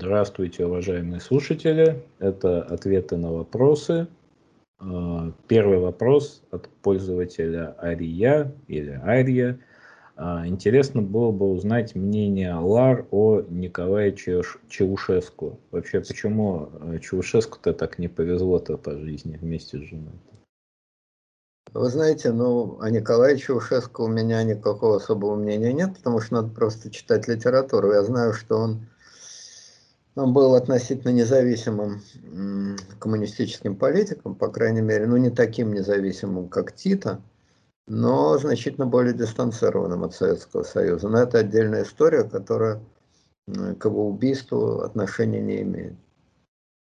Здравствуйте, уважаемые слушатели. Это ответы на вопросы. А, первый вопрос от пользователя Ария или Ария. А, интересно было бы узнать мнение Лар о Николае Чаушеску. Вообще, почему э, Чаушеску-то так не повезло-то по жизни вместе с женой? Вы знаете, ну, о Николае Чаушеску у меня никакого особого мнения нет, потому что надо просто читать литературу. Я знаю, что он был относительно независимым коммунистическим политиком, по крайней мере, ну не таким независимым, как Тита, но значительно более дистанцированным от Советского Союза. Но это отдельная история, которая к его убийству отношения не имеет.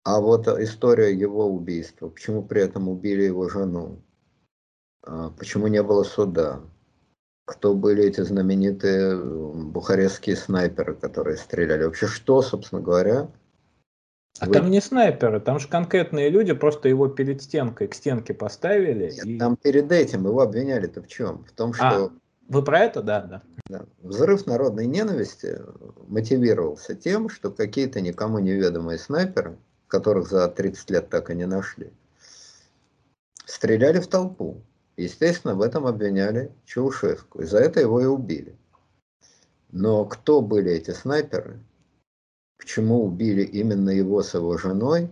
А вот история его убийства, почему при этом убили его жену, а почему не было суда, кто были эти знаменитые бухарестские снайперы, которые стреляли. Вообще, что, собственно говоря... А вы... там не снайперы, там же конкретные люди просто его перед стенкой, к стенке поставили. Нет, и... Там перед этим его обвиняли-то в чем? В том, а, что... А, вы про это, да, да. да. Взрыв народной ненависти мотивировался тем, что какие-то никому неведомые снайперы, которых за 30 лет так и не нашли, стреляли в толпу. Естественно, в этом обвиняли Чаушеску, и за это его и убили. Но кто были эти снайперы, почему убили именно его с его женой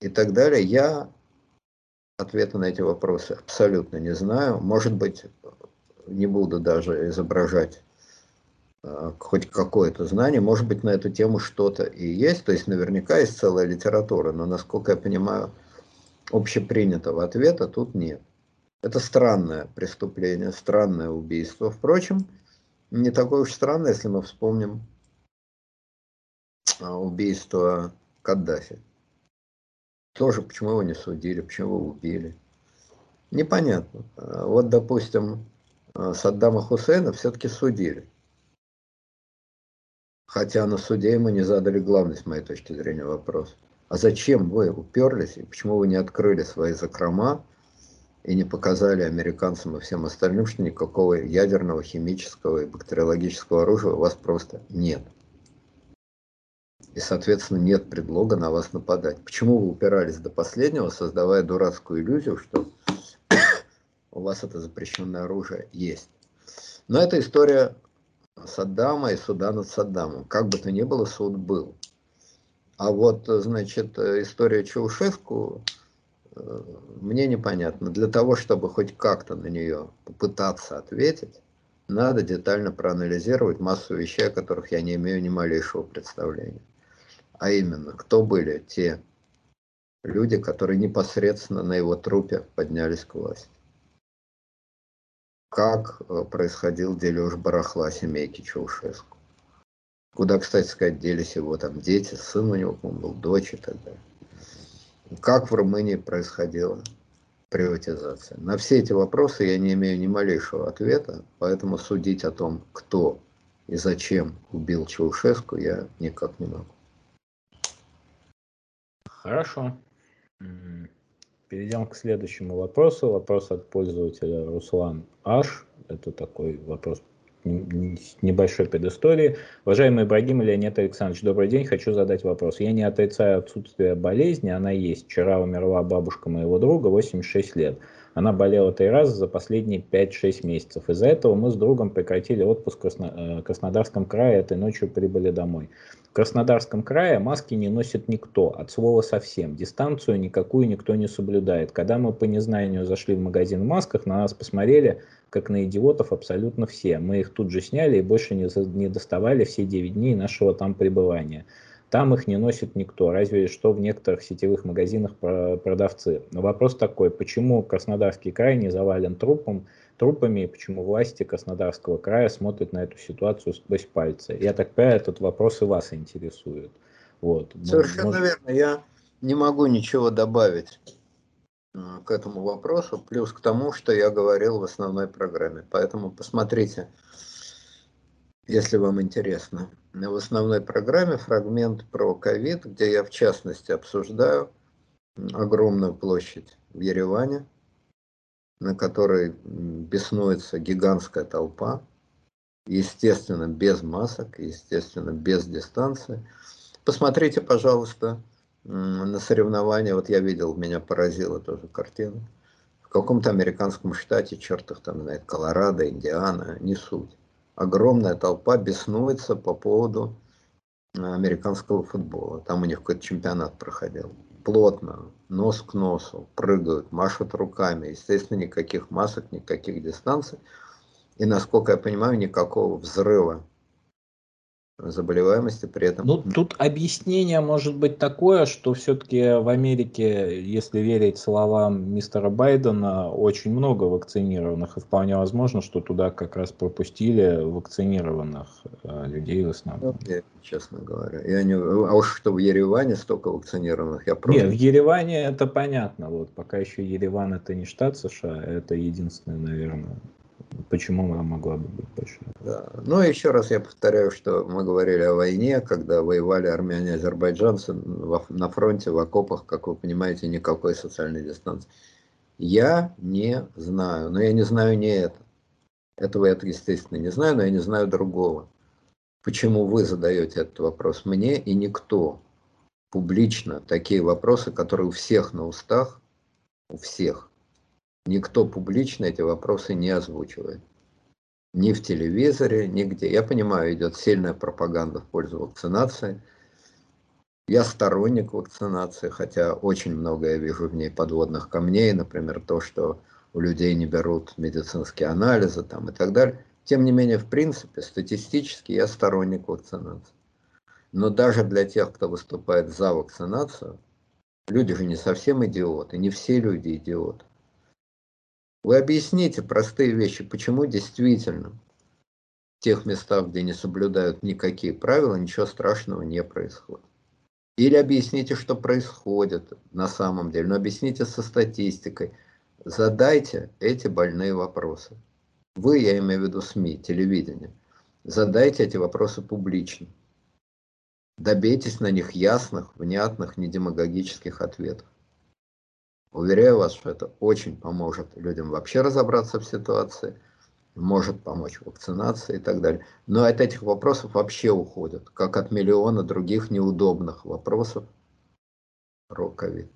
и так далее, я ответа на эти вопросы абсолютно не знаю. Может быть, не буду даже изображать э, хоть какое-то знание, может быть, на эту тему что-то и есть, то есть наверняка есть целая литература, но, насколько я понимаю, общепринятого ответа тут нет. Это странное преступление, странное убийство. Впрочем, не такое уж странное, если мы вспомним а, убийство Каддафи. Тоже почему его не судили, почему его убили. Непонятно. А, вот, допустим, а, Саддама Хусейна все-таки судили. Хотя на суде ему не задали главный, с моей точки зрения, вопрос. А зачем вы уперлись, и почему вы не открыли свои закрома, и не показали американцам и всем остальным, что никакого ядерного, химического и бактериологического оружия у вас просто нет. И, соответственно, нет предлога на вас нападать. Почему вы упирались до последнего, создавая дурацкую иллюзию, что у вас это запрещенное оружие есть? Но это история Саддама и суда над Саддамом. Как бы то ни было, суд был. А вот, значит, история Чаушеску, мне непонятно. Для того, чтобы хоть как-то на нее попытаться ответить, надо детально проанализировать массу вещей, о которых я не имею ни малейшего представления. А именно, кто были те люди, которые непосредственно на его трупе поднялись к власти. Как э, происходил дележ барахла семейки Чаушеску. Куда, кстати сказать, делись его там дети, сын у него, был, дочь и так далее как в Румынии происходила приватизация. На все эти вопросы я не имею ни малейшего ответа, поэтому судить о том, кто и зачем убил Чаушеску, я никак не могу. Хорошо. Перейдем к следующему вопросу. Вопрос от пользователя Руслан Аш. Это такой вопрос небольшой предыстории. Уважаемый Ибрагим Леонид Александрович, добрый день. Хочу задать вопрос. Я не отрицаю отсутствие болезни, она есть. Вчера умерла бабушка моего друга, 86 лет. Она болела три раза за последние 5-6 месяцев. Из-за этого мы с другом прекратили отпуск в Красно... Э, Краснодарском крае, этой ночью прибыли домой. В Краснодарском крае маски не носит никто, от слова совсем. Дистанцию никакую никто не соблюдает. Когда мы по незнанию зашли в магазин в масках, на нас посмотрели, как на идиотов абсолютно все. Мы их тут же сняли и больше не, не доставали все 9 дней нашего там пребывания. Там их не носит никто, разве что в некоторых сетевых магазинах продавцы. Но вопрос такой, почему Краснодарский край не завален трупом, трупами, и почему власти Краснодарского края смотрят на эту ситуацию сквозь пальцы? Я так понимаю, этот вопрос и вас интересует. Вот. Совершенно Может... верно. Я не могу ничего добавить Э, к этому вопросу, плюс к тому, что я говорил в основной программе. Поэтому посмотрите, если вам интересно. В основной программе фрагмент про ковид, где я в частности обсуждаю огромную площадь в Ереване, на которой беснуется гигантская толпа, естественно, без масок, естественно, без дистанции. Посмотрите, пожалуйста, на соревнования. Вот я видел, меня поразила тоже картина. В каком-то американском штате, черт их там знает, Колорадо, Индиана, не суть. Огромная толпа беснуется по поводу э, американского футбола. Там у них какой-то чемпионат проходил. Плотно, нос к носу, прыгают, машут руками. Естественно, никаких масок, никаких дистанций. И, насколько я понимаю, никакого взрыва заболеваемости при этом. Ну, тут объяснение может быть такое, что все-таки в Америке, если верить словам мистера Байдена, очень много вакцинированных, и вполне возможно, что туда как раз пропустили вакцинированных э, людей в основном. Ну, я, честно говоря. Я не... А уж что в Ереване столько вакцинированных, я просто... Нет, в Ереване это понятно, вот пока еще Ереван это не штат США, это единственное, наверное, почему она могла бы быть большой. Да. Ну, еще раз я повторяю, что мы говорили о войне, когда воевали армяне и азербайджанцы на фронте, в окопах, как вы понимаете, никакой социальной дистанции. Я не знаю, но я не знаю не это. Этого я, естественно, не знаю, но я не знаю другого. Почему вы задаете этот вопрос мне и никто публично такие вопросы, которые у всех на устах, у всех, Никто публично эти вопросы не озвучивает. Ни в телевизоре, нигде. Я понимаю, идет сильная пропаганда в пользу вакцинации. Я сторонник вакцинации, хотя очень много я вижу в ней подводных камней, например, то, что у людей не берут медицинские анализы там, и так далее. Тем не менее, в принципе, статистически я сторонник вакцинации. Но даже для тех, кто выступает за вакцинацию, люди же не совсем идиоты, не все люди идиоты. Вы объясните простые вещи, почему действительно в тех местах, где не соблюдают никакие правила, ничего страшного не происходит. Или объясните, что происходит на самом деле, но объясните со статистикой. Задайте эти больные вопросы. Вы, я имею в виду СМИ, телевидение, задайте эти вопросы публично. Добейтесь на них ясных, внятных, недемагогических ответов. Уверяю вас, что это очень поможет людям вообще разобраться в ситуации, может помочь вакцинации и так далее. Но от этих вопросов вообще уходят, как от миллиона других неудобных вопросов про ковид.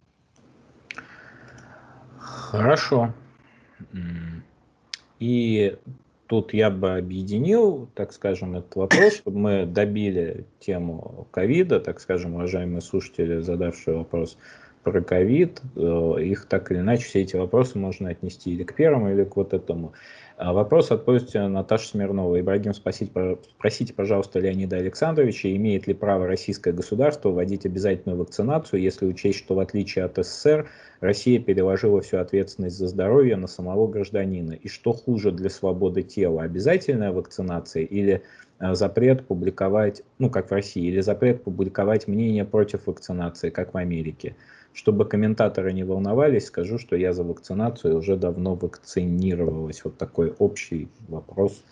Хорошо. И тут я бы объединил, так скажем, этот вопрос, чтобы мы добили тему ковида, так скажем, уважаемые слушатели, задавшие вопрос, про ковид, э, их так или иначе все эти вопросы можно отнести или к первому, или к вот этому. А вопрос от пользователя Наташи Смирновой. Ибрагим, спросите, спросите, пожалуйста, Леонида Александровича, имеет ли право российское государство вводить обязательную вакцинацию, если учесть, что в отличие от СССР, Россия переложила всю ответственность за здоровье на самого гражданина. И что хуже для свободы тела, обязательная вакцинация или э, запрет публиковать, ну как в России, или запрет публиковать мнение против вакцинации, как в Америке. Чтобы комментаторы не волновались, скажу, что я за вакцинацию уже давно вакцинировалась. Вот такой общий вопрос.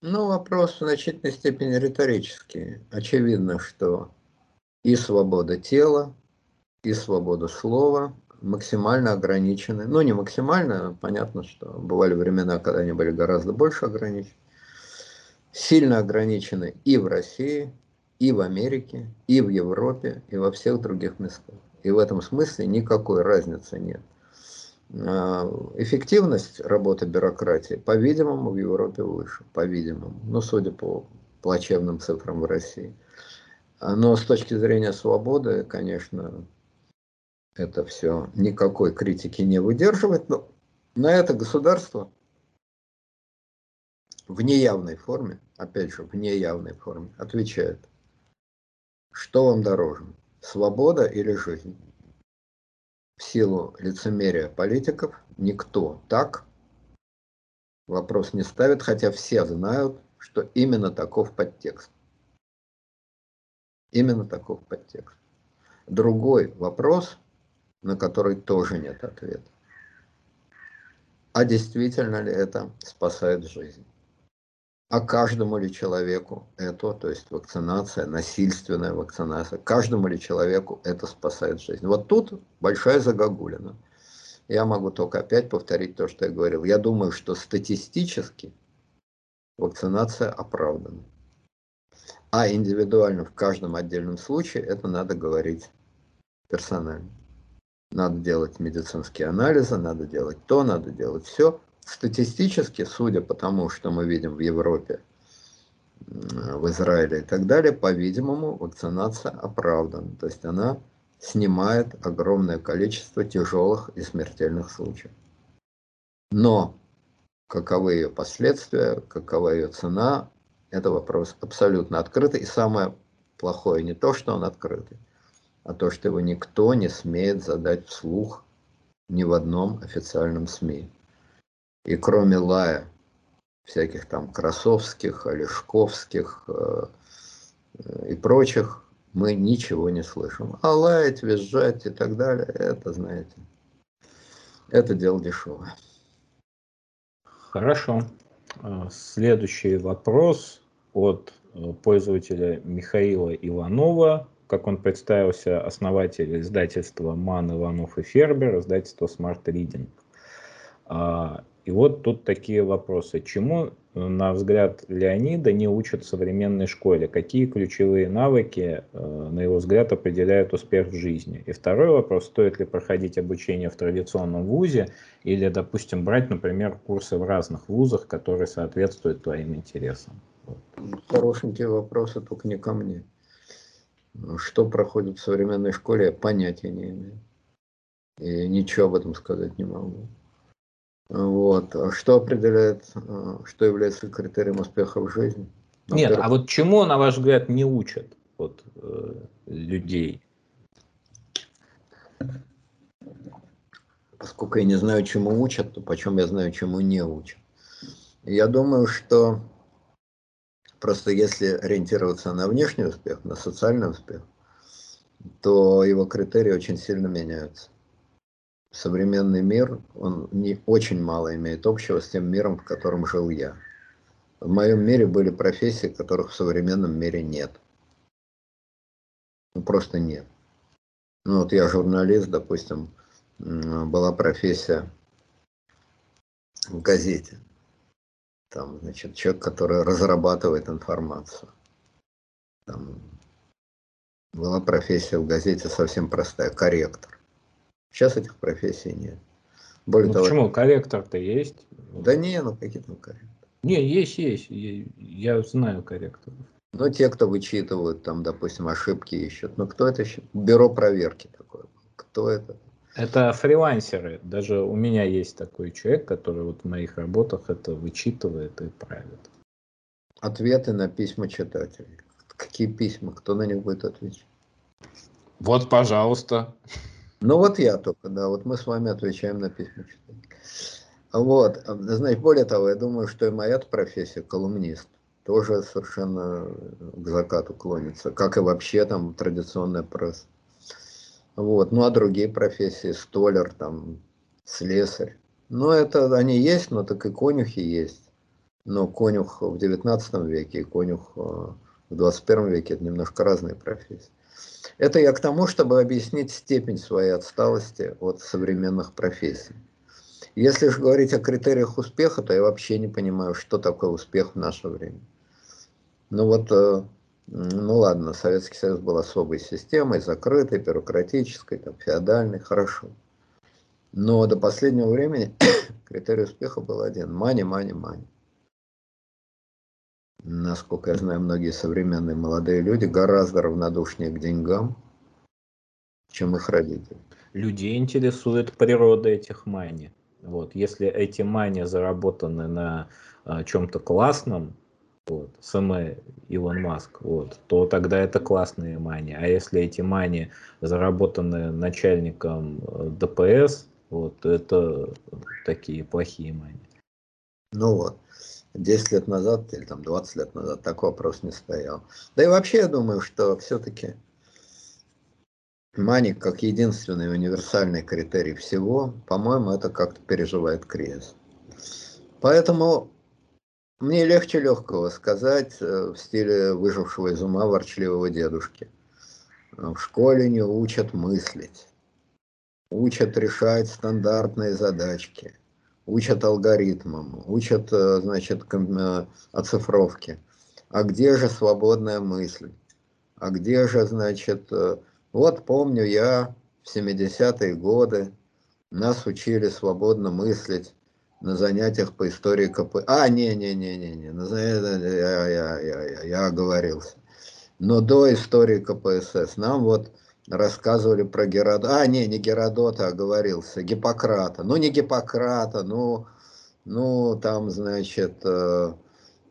Ну, вопрос в значительной степени риторический. Очевидно, что и свобода тела, и свобода слова максимально ограничены. Ну, не максимально, понятно, что бывали времена, когда они были гораздо больше ограничены. Сильно ограничены и в России, и в Америке, и в Европе, и во всех других местах. И в этом смысле никакой разницы нет. А, эффективность работы бюрократии, по-видимому, в Европе выше, по-видимому, ну, судя по плачевным цифрам в России. А, но с точки зрения свободы, конечно, это все никакой критики не выдерживает, но на это государство в неявной форме, опять же, в неявной форме отвечает, что вам дороже, свобода или жизнь. В силу лицемерия политиков никто так вопрос не ставит, хотя все знают, что именно таков подтекст. Именно таков подтекст. Другой вопрос, на который тоже нет ответа. А действительно ли это спасает жизнь? А каждому ли человеку это, то есть вакцинация, насильственная вакцинация, каждому ли человеку это спасает жизнь. Вот тут большая загогулина. Я могу только опять повторить то, что я говорил. Я думаю, что статистически вакцинация оправдана. А индивидуально в каждом отдельном случае это надо говорить персонально. Надо делать медицинские анализы, надо делать то, надо делать все. Статистически, судя по тому, что мы видим в Европе, в Израиле и так далее, по-видимому, вакцинация оправдана. То есть она снимает огромное количество тяжелых и смертельных случаев. Но каковы ее последствия, какова ее цена, это вопрос абсолютно открытый. И самое плохое не то, что он открытый, а то, что его никто не смеет задать вслух ни в одном официальном СМИ. И кроме лая всяких там Красовских, Олешковских э, и прочих, мы ничего не слышим. А лаять, визжать и так далее, это, знаете, это дело дешевое. Хорошо. А, следующий вопрос от э, пользователя Михаила Иванова. Как он представился, основатель издательства Ман Иванов и Фербер, издательство Smart Reading. А, и вот тут такие вопросы. Чему, на взгляд Леонида, не учат в современной школе? Какие ключевые навыки, э, на его взгляд, определяют успех в жизни? И второй вопрос, стоит ли проходить обучение в традиционном вузе или, допустим, брать, например, курсы в разных вузах, которые соответствуют твоим интересам? Хорошенькие вопросы, только не ко мне. Что проходит в современной школе, я понятия не имею. И ничего об этом сказать не могу. Вот. А что определяет, э, что является критерием успеха в жизни? Нет, а вот чему, на ваш взгляд, не учат вот, э, людей? Поскольку я не знаю, чему учат, то почем я знаю, чему не учат. Я думаю, что просто если ориентироваться на внешний успех, на социальный успех, то его критерии очень сильно меняются современный мир, он не очень мало имеет общего с тем миром, в котором жил я. В моем мире были профессии, которых в современном мире нет. Ну, просто нет. Ну, вот я журналист, допустим, была профессия в газете. Там, значит, человек, который разрабатывает информацию. Там была профессия в газете совсем простая, корректор. Сейчас этих профессий нет. Более ну того, почему? Корректор-то есть? Да не, ну какие там корректоры? Не, есть, есть. Я, знаю корректоров. Ну, те, кто вычитывают, там, допустим, ошибки ищут. Ну, кто это еще? Бюро проверки такое. Кто это? Это фрилансеры. Даже у меня есть такой человек, который вот в моих работах это вычитывает и правит. Ответы на письма читателей. Какие письма? Кто на них будет отвечать? Вот, пожалуйста. Ну вот я только, да, вот мы с вами отвечаем на письма Вот, знаете, более того, я думаю, что и моя профессия, колумнист, тоже совершенно к закату клонится, как и вообще там традиционная пресса. Вот, ну а другие профессии, столер, там, слесарь. Ну это они есть, но так и конюхи есть. Но конюх в 19 веке и конюх э, в 21 веке это немножко разные профессии. Это я к тому, чтобы объяснить степень своей отсталости от современных профессий. Если же говорить о критериях успеха, то я вообще не понимаю, что такое успех в наше время. Ну вот, э, ну ладно, Советский Союз был особой системой, закрытой, бюрократической, там, феодальной, хорошо. Но до последнего времени критерий успеха был один – мани, мани, мани насколько я знаю, многие современные молодые люди гораздо равнодушнее к деньгам, чем их родители. Людей интересует природа этих мани. Вот, если эти мани заработаны на а, чем-то классном, вот, СМ Илон Маск, вот, то тогда это классные мани. А если эти мани заработаны начальником э, ДПС, вот, то это такие плохие мани. Ну вот. 10 лет назад или там 20 лет назад такой вопрос не стоял. Да и вообще я думаю, что все-таки Маник как единственный универсальный критерий всего, по-моему, это как-то переживает кризис. Поэтому мне легче легкого сказать э, в стиле выжившего из ума ворчливого дедушки. В школе не учат мыслить, учат решать стандартные задачки – учат алгоритмам, учат, э, значит, э, оцифровке. а где же свободная мысль? А где же, значит, э, вот помню я в 70-е годы, нас учили свободно мыслить на занятиях по истории КП. А, не-не-не-не-не, я, я, я, я, я оговорился. Но до истории КПСС нам вот рассказывали про Геродота. А, не, не Геродота, а оговорился, Гиппократа. Ну, не Гиппократа, ну, ну там, значит, э,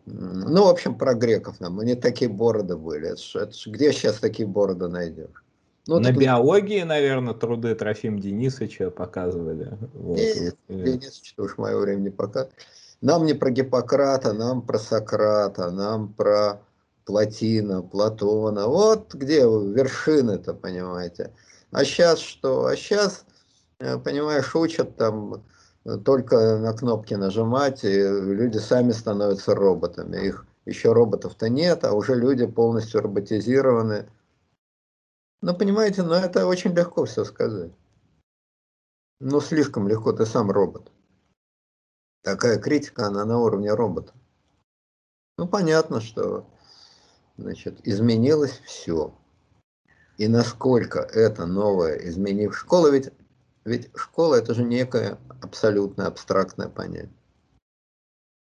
ну, в общем, про греков нам. У них такие бороды были. Это ж, это ж, где сейчас такие бороды найдешь? Ну, На так... биологии, наверное, труды Трофим Денисовича показывали. Вот. Нет, Денисович уж мое время не показывает. Нам не про Гиппократа, нам про Сократа, нам про Платина, Платона. Вот где вершины-то, понимаете. А сейчас что? А сейчас, э, понимаешь, учат там э, только на кнопки нажимать, и люди сами становятся роботами. Их еще роботов-то нет, а уже люди полностью роботизированы. Ну, понимаете, но это очень легко все сказать. Ну, слишком легко, ты сам робот. Такая критика, она на уровне робота. Ну, понятно, что значит, изменилось все. И насколько это новое изменив школа, ведь, ведь школа это же некое абсолютно абстрактное понятие.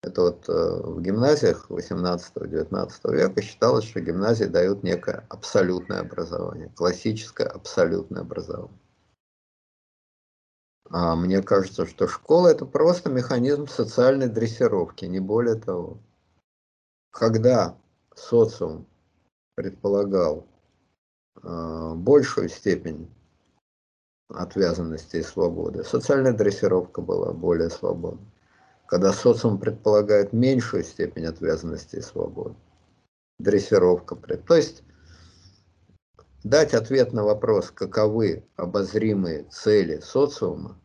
Это вот э, в гимназиях 18-19 века считалось, что гимназии дают некое абсолютное образование, классическое абсолютное образование. А мне кажется, что школа это просто механизм социальной дрессировки, не более того. Когда социум предполагал э, большую степень отвязанности и свободы, социальная дрессировка была более свободной когда социум предполагает меньшую степень ответственности и свободы. Дрессировка. То есть дать ответ на вопрос, каковы обозримые цели социума,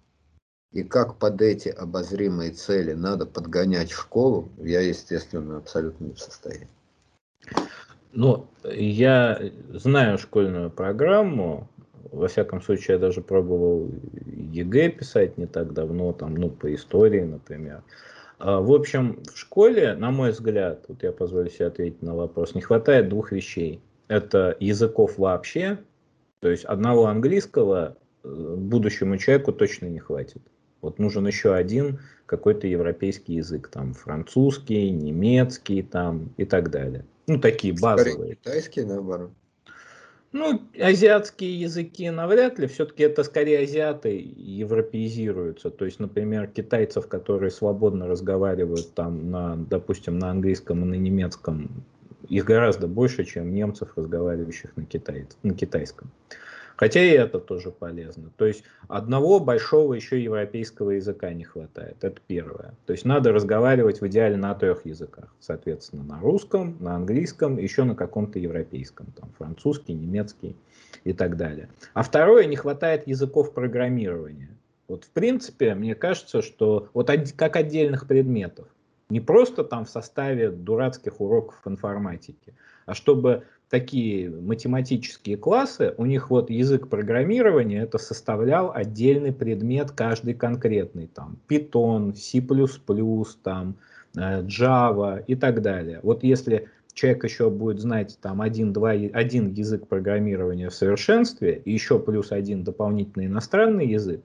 и как под эти обозримые цели надо подгонять школу, я, естественно, абсолютно не в состоянии. Ну, я знаю школьную программу, во всяком случае, я даже пробовал ЕГЭ писать не так давно, там, ну, по истории, например. А, в общем, в школе, на мой взгляд, вот я позволю себе ответить на вопрос, не хватает двух вещей. Это языков вообще, то есть одного английского э, будущему человеку точно не хватит. Вот нужен еще один какой-то европейский язык, там французский, немецкий там и так далее. Ну, такие базовые. Скорее, китайский, наоборот. Ну, азиатские языки навряд ли, все-таки это скорее азиаты европеизируются. То есть, например, китайцев, которые свободно разговаривают там, на, допустим, на английском и на немецком, их гораздо больше, чем немцев, разговаривающих на, китай, на китайском. Хотя и это тоже полезно. То есть одного большого еще европейского языка не хватает. Это первое. То есть надо разговаривать в идеале на трех языках. Соответственно, на русском, на английском, еще на каком-то европейском. Там французский, немецкий и так далее. А второе, не хватает языков программирования. Вот в принципе, мне кажется, что вот как отдельных предметов. Не просто там в составе дурацких уроков информатики, а чтобы такие математические классы, у них вот язык программирования это составлял отдельный предмет, каждый конкретный, там Python, C++, там э, Java и так далее. Вот если человек еще будет знать там один, два, один язык программирования в совершенстве, и еще плюс один дополнительный иностранный язык,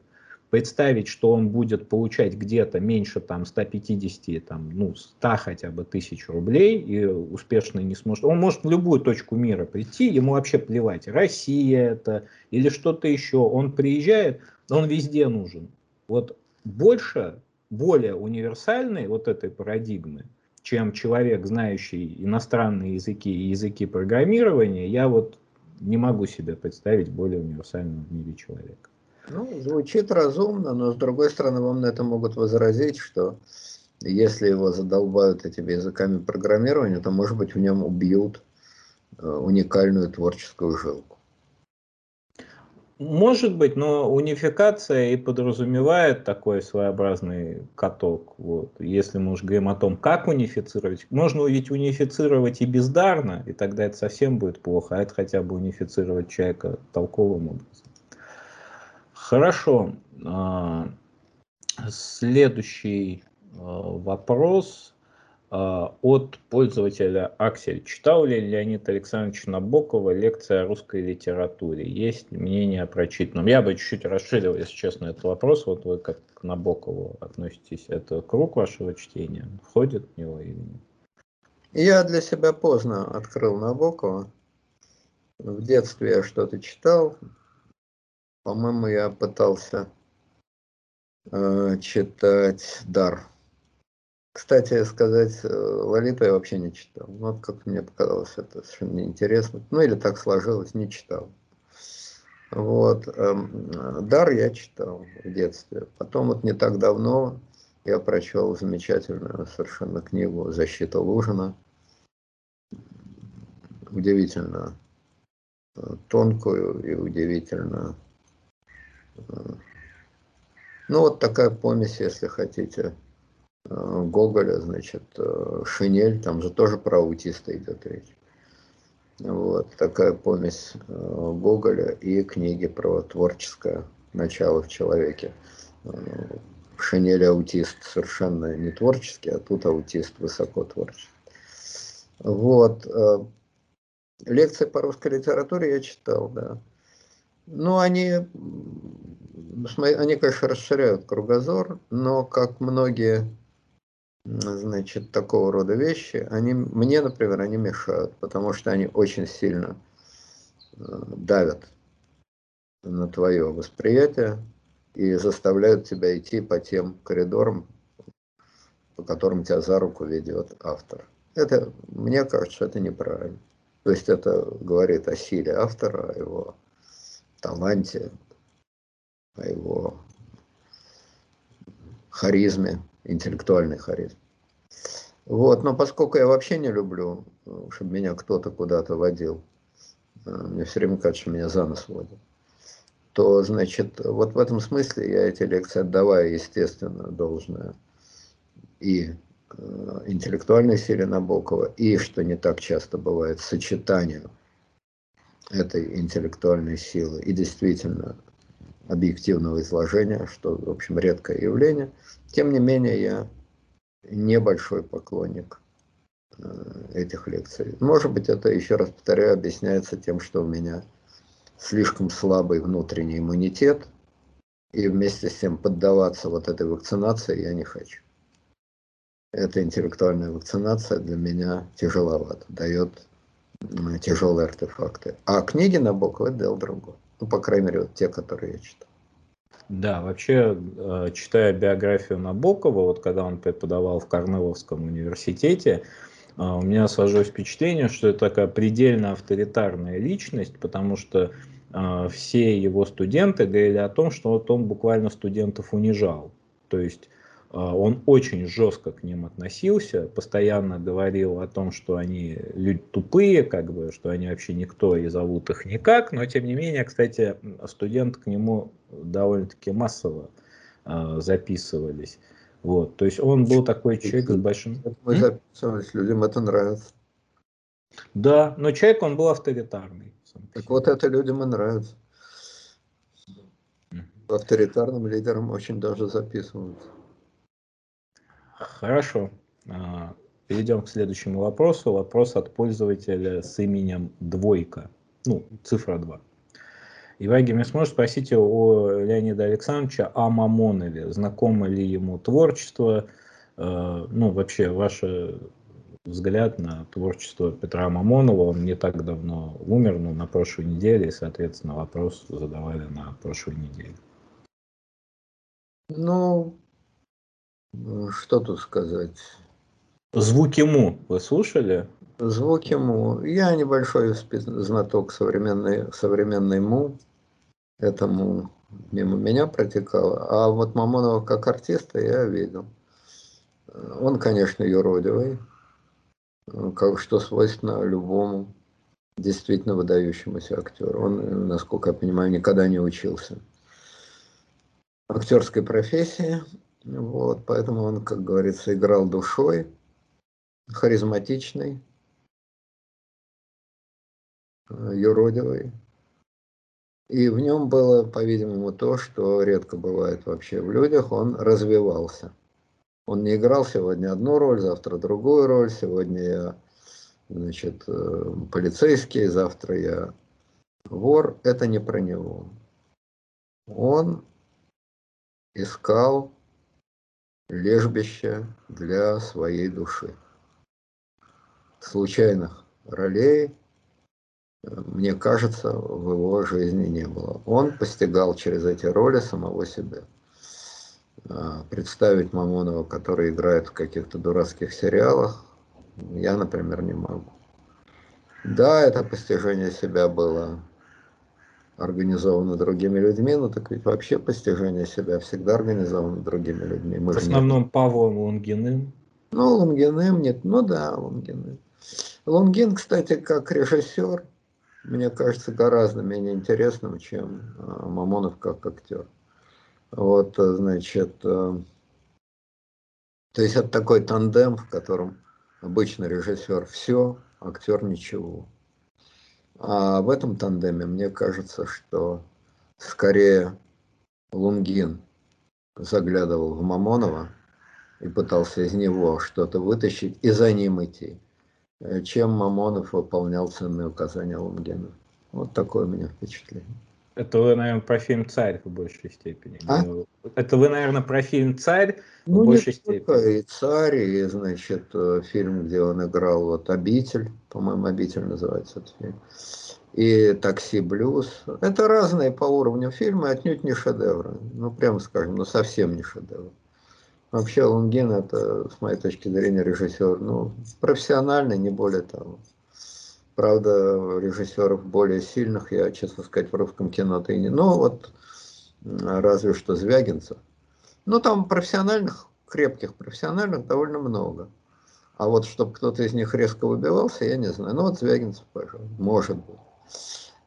представить, что он будет получать где-то меньше там 150, там, ну, 100 хотя бы тысяч рублей и успешно не сможет. Он может в любую точку мира прийти, ему вообще плевать, Россия это или что-то еще. Он приезжает, он везде нужен. Вот больше, более универсальной вот этой парадигмы, чем человек, знающий иностранные языки и языки программирования, я вот не могу себе представить более универсального в мире человека. Ну, звучит разумно, но с другой стороны вам на это могут возразить, что если его задолбают этими языками программирования, то, может быть, в нем убьют э, уникальную творческую жилку. Может быть, но унификация и подразумевает такой своеобразный каток. Вот. Если мы уж говорим о том, как унифицировать, можно ведь унифицировать и бездарно, и тогда это совсем будет плохо, а это хотя бы унифицировать человека толковым образом. Хорошо. А, следующий а, вопрос. А, от пользователя Аксель. Читал ли Леонид Александрович Набокова лекция о русской литературе? Есть мнение о прочитанном? Я бы чуть-чуть расширил, если честно, этот вопрос. Вот вы как к Набокову относитесь? Это круг вашего чтения? Входит в него или нет? Я для себя поздно открыл Набокова. В детстве я что-то читал. По-моему, я пытался э, читать «Дар» Кстати сказать, э, Лолиту я вообще не читал. Ну, вот как мне показалось, это совершенно неинтересно. Ну, или так сложилось, не читал. Вот. Эм, Дар я читал в детстве. Потом вот не так давно я прочел замечательную совершенно книгу «Защита Лужина». Удивительно э, тонкую и удивительно... Ну, вот такая помесь, если хотите, Э, Гоголя, значит, э, Шинель, там же тоже про аутиста идет речь. Вот, такая помесь э, Гоголя и книги про творческое начало в человеке. В Шинели аутист совершенно не творческий, а тут аутист высоко творческий. Вот. Лекции по русской литературе я читал, да. Ну, они, они, конечно, расширяют кругозор, но, как многие значит, такого рода вещи, они, мне, например, они мешают, потому что они очень сильно э, давят на твое восприятие и заставляют тебя идти по тем коридорам, по которым тебя за руку ведет автор. Это, мне кажется, это неправильно. То есть это говорит о силе автора, о его таланте, о его харизме интеллектуальный харизм. Вот, но поскольку я вообще не люблю, чтобы меня кто-то куда-то водил, э, мне все время кажется, что меня за нос водят, то, значит, вот в этом смысле я эти лекции отдаваю, естественно, должное и э, интеллектуальной силе Набокова, и, что не так часто бывает, сочетанию этой интеллектуальной силы и действительно объективного изложения, что, в общем, редкое явление. Тем не менее, я небольшой поклонник э, этих лекций. Может быть, это, еще раз повторяю, объясняется тем, что у меня слишком слабый внутренний иммунитет, и вместе с тем поддаваться вот этой вакцинации я не хочу. Эта интеллектуальная вакцинация для меня тяжеловато, дает тяжелые артефакты. А книги Набокова – это дело другое. Ну, по крайней мере, вот те, которые я читал. Да, вообще, э, читая биографию Набокова, вот когда он преподавал в Корнеловском университете, э, у меня сложилось впечатление, что это такая предельно авторитарная личность, потому что э, все его студенты говорили о том, что вот он буквально студентов унижал. То есть он очень жестко к ним относился, постоянно говорил о том, что они люди тупые, как бы, что они вообще никто и зовут их никак, но тем не менее, кстати, студенты к нему довольно-таки массово э, записывались. Вот, то есть он был такой человек с большим... Мы записывались, людям это нравится. Да, но человек он был авторитарный. Так вот это людям и нравится. Авторитарным лидерам очень даже записываются. Хорошо. А, перейдем к следующему вопросу. Вопрос от пользователя с именем Двойка. Ну, цифра 2. Иван Гермес, сможет спросить о Леонида Александровича о Мамонове. Знакомо ли ему творчество? А, ну, вообще, ваш взгляд на творчество Петра Мамонова. Он не так давно умер, но на прошлой неделе, и, соответственно, вопрос задавали на прошлой неделе. Ну, что тут сказать? Звуки Му вы слушали? Звуки Му. Я небольшой знаток современной, современной Му. Это Му мимо меня протекало. А вот Мамонова как артиста я видел. Он, конечно, юродивый, как что свойственно любому действительно выдающемуся актеру. Он, насколько я понимаю, никогда не учился актерской профессии. Вот, поэтому он, как говорится, играл душой, харизматичный, э, юродивый. И в нем было, по-видимому, то, что редко бывает вообще в людях, он развивался. Он не играл сегодня одну роль, завтра другую роль. Сегодня я значит, э, полицейский, завтра я вор. Это не про него. Он искал лежбище для своей души. Случайных ролей, э, мне кажется, в его жизни не было. Он постигал через эти роли самого себя. А, представить Мамонова, который играет в каких-то дурацких сериалах, я, например, не могу. Да, это постижение себя было организовано другими людьми, но так ведь вообще постижение себя всегда организовано другими людьми. Мы в основном нет. Павлом Лунгиным. Ну, Лунгиным нет, ну да, Лунгиным. Лунгин, кстати, как режиссер, мне кажется, гораздо менее интересным, чем а, Мамонов как актер. Вот, значит, э, то есть это такой тандем, в котором обычно режиссер все, актер ничего. А в этом тандеме мне кажется, что скорее Лунгин заглядывал в Мамонова и пытался из него что-то вытащить и за ним идти, э, чем Мамонов выполнял ценные указания Лунгина. Вот такое у меня впечатление. Это вы, наверное, про фильм «Царь» в большей степени. А? Это вы, наверное, про фильм «Царь» ну, в большей степени. И «Царь», и, значит, э, фильм, где он играл, вот «Обитель», по-моему, «Обитель» называется этот фильм, и «Такси Блюз». Это разные по уровню фильмы, отнюдь не шедевры. Ну, прямо скажем, ну, совсем не шедевры. Вообще Лунгин это, с моей точки зрения, режиссер, ну, профессиональный, не более того. Правда, режиссеров более сильных, я, честно сказать, в русском кино-то не... Ну, вот, разве что Звягинцев. Ну, там профессиональных, крепких профессиональных довольно много. А вот чтобы кто-то из них резко выбивался, я не знаю. Ну, вот Звягинцев, пожалуй, может быть.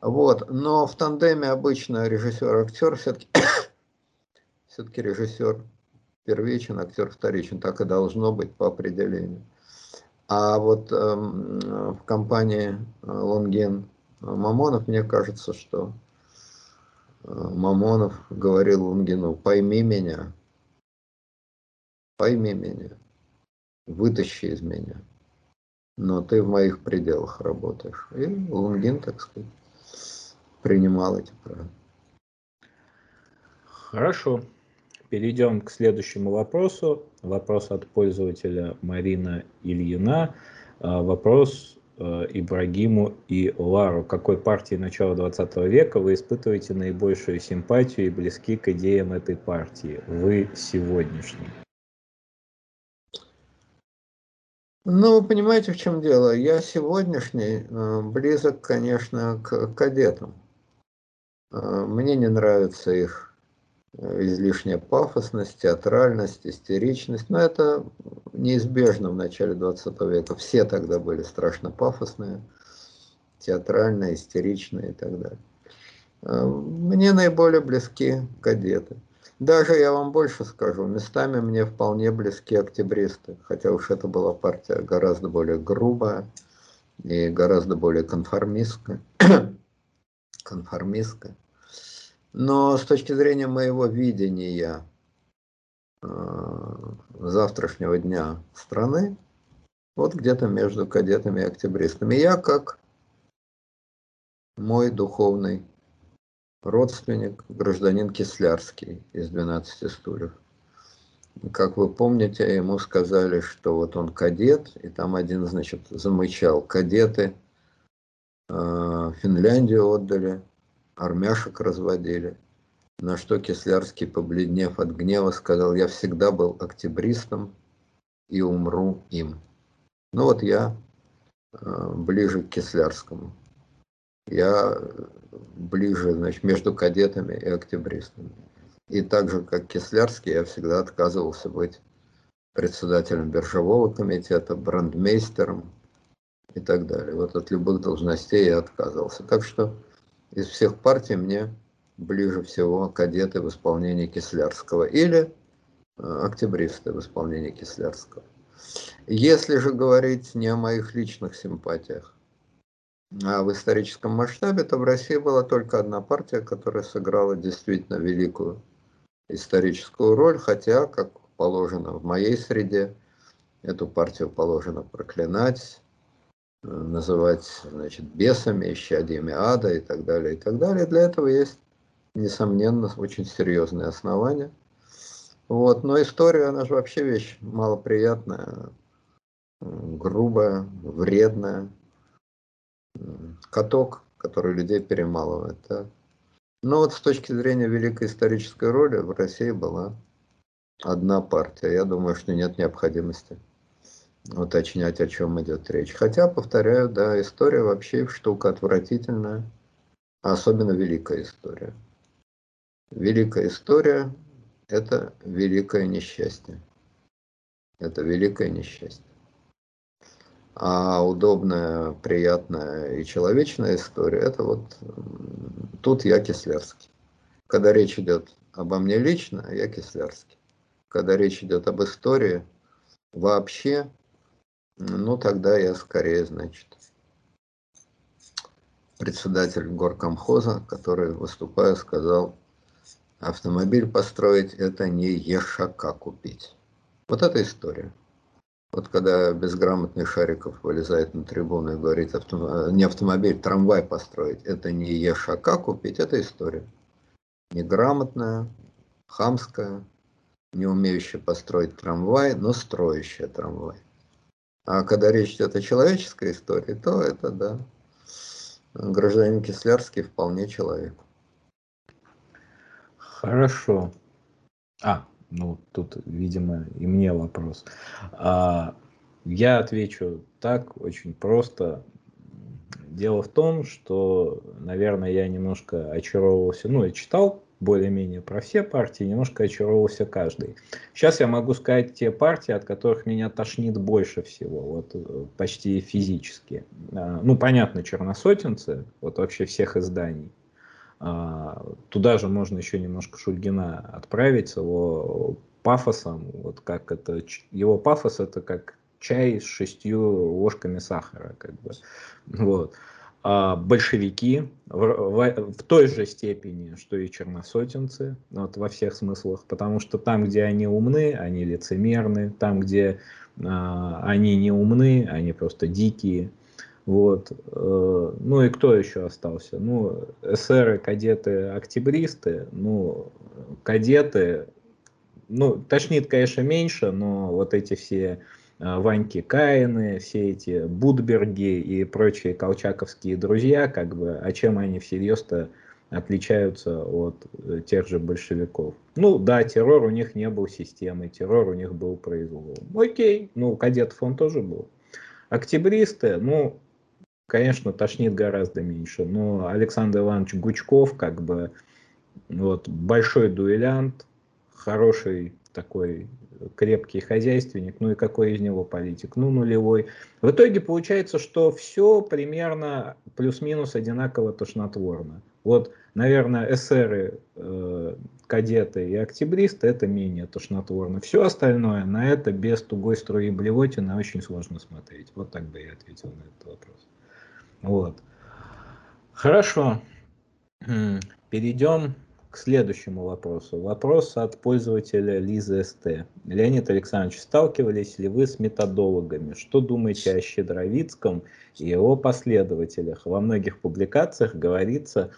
Вот, но в тандеме обычно режиссер-актер все-таки все-таки режиссер первичен, актер вторичен. Так и должно быть по определению. А вот э, в компании э, Лонген Мамонов, мне кажется, что э, Мамонов говорил Лонгину, пойми меня, пойми меня, вытащи из меня, но ты в моих пределах работаешь. И Лунгин, так сказать, принимал эти правила. Хорошо. Перейдем к следующему вопросу. Вопрос от пользователя Марина Ильина. А, вопрос э, Ибрагиму и Лару. Какой партии начала 20 века вы испытываете наибольшую симпатию и близки к идеям этой партии? Вы сегодняшний. Ну, вы понимаете, в чем дело? Я сегодняшний э, близок, конечно, к кадетам. Мне не нравится их излишняя пафосность, театральность, истеричность. Но это неизбежно в начале 20 века. Все тогда были страшно пафосные, театральные, истеричные и так далее. А, мне наиболее близки кадеты. Даже я вам больше скажу, местами мне вполне близки октябристы, хотя уж это была партия гораздо более грубая и гораздо более конформистская. конформистская. Но с точки зрения моего видения э, завтрашнего дня страны, вот где-то между кадетами и октябристами. Я как мой духовный родственник, гражданин Кислярский из 12 стульев. Как вы помните, ему сказали, что вот он кадет, и там один, значит, замычал. Кадеты э, Финляндию отдали, армяшек разводили. На что Кислярский, побледнев от гнева, сказал, я всегда был октябристом и умру им. Ну вот я э, ближе к Кислярскому. Я ближе, значит, между кадетами и октябристами. И так же, как Кислярский, я всегда отказывался быть председателем биржевого комитета, брандмейстером и так далее. Вот от любых должностей я отказывался. Так что из всех партий мне ближе всего кадеты в исполнении Кислярского или э, октябристы в исполнении Кислярского. Если же говорить не о моих личных симпатиях, а в историческом масштабе, то в России была только одна партия, которая сыграла действительно великую историческую роль, хотя, как положено в моей среде, эту партию положено проклинать, называть значит, бесами, исчадиями ада и так далее, и так далее. Для этого есть, несомненно, очень серьезные основания. Вот. Но история, она же вообще вещь малоприятная, грубая, вредная. Каток, который людей перемалывает. Да? Но вот с точки зрения великой исторической роли в России была одна партия. Я думаю, что нет необходимости уточнять, о чем идет речь. Хотя, повторяю, да, история вообще штука отвратительная, особенно великая история. Великая история – это великое несчастье. Это великое несчастье. А удобная, приятная и человечная история – это вот тут я Кислярский. Когда речь идет обо мне лично, я Кислярский. Когда речь идет об истории вообще, ну тогда я скорее, значит, председатель горкомхоза, который, выступая, сказал, автомобиль построить – это не ешака купить. Вот эта история. Вот когда безграмотный Шариков вылезает на трибуну и говорит, авто... не автомобиль, трамвай построить, это не ешака купить, это история. Неграмотная, хамская, не умеющая построить трамвай, но строящая трамвай. А когда речь идет о человеческой истории, то это, да, гражданин Кислярский вполне человек. Хорошо. А, ну, тут, видимо, и мне вопрос. А, я отвечу так, очень просто. Дело в том, что, наверное, я немножко очаровывался, ну, я читал более-менее про все партии, немножко очаровывался каждый. Сейчас я могу сказать те партии, от которых меня тошнит больше всего, вот э, почти физически. А, ну, понятно, черносотенцы, вот вообще всех изданий. А, туда же можно еще немножко Шульгина отправить с его пафосом. Вот как это, его пафос это как чай с шестью ложками сахара, как бы. Вот. А большевики в, в, в той же степени, что и черносотенцы, вот во всех смыслах, потому что там, где они умны, они лицемерны, там, где а, они не умны, они просто дикие. Вот. Э, ну и кто еще остался? Ну, эсеры, кадеты, октябристы. Ну, кадеты, ну, тошнит, конечно, меньше, но вот эти все Ваньки Каины, все эти Будберги и прочие колчаковские друзья, как бы, а чем они всерьез-то отличаются от э, тех же большевиков. Ну да, террор у них не был системой, террор у них был произволом. Окей, ну кадетов он тоже был. Октябристы, ну конечно, тошнит гораздо меньше. Но Александр Иванович Гучков, как бы, вот, большой дуэлянт, хороший такой крепкий хозяйственник, ну и какой из него политик? Ну, нулевой. В итоге получается, что все примерно плюс-минус одинаково тошнотворно. Вот, наверное, эсеры, э, кадеты и октябристы это менее тошнотворно. Все остальное на это без тугой струи блевотины очень сложно смотреть. Вот так бы я ответил на этот вопрос. Вот. Хорошо. Перейдем к следующему вопросу. Вопрос от пользователя Лизы СТ. Леонид Александрович, сталкивались ли вы с методологами? Что думаете о Щедровицком и его последователях? Во многих публикациях говорится,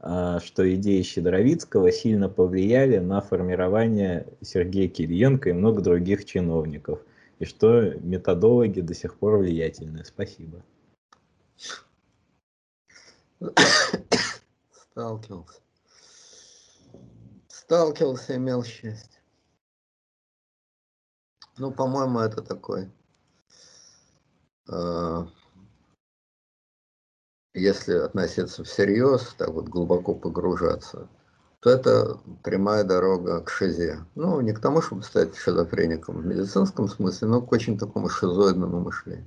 а, что идеи Щедровицкого сильно повлияли на формирование Сергея Кириенко и много других чиновников, и что методологи до сих пор влиятельны. Спасибо. Сталкивался. Сталкивался, имел счастье. Ну, по-моему, это такой. Э, если относиться всерьез, так вот глубоко погружаться, то это прямая дорога к шизе. Ну, не к тому, чтобы стать шизофреником в медицинском смысле, но к очень такому шизоидному мышлению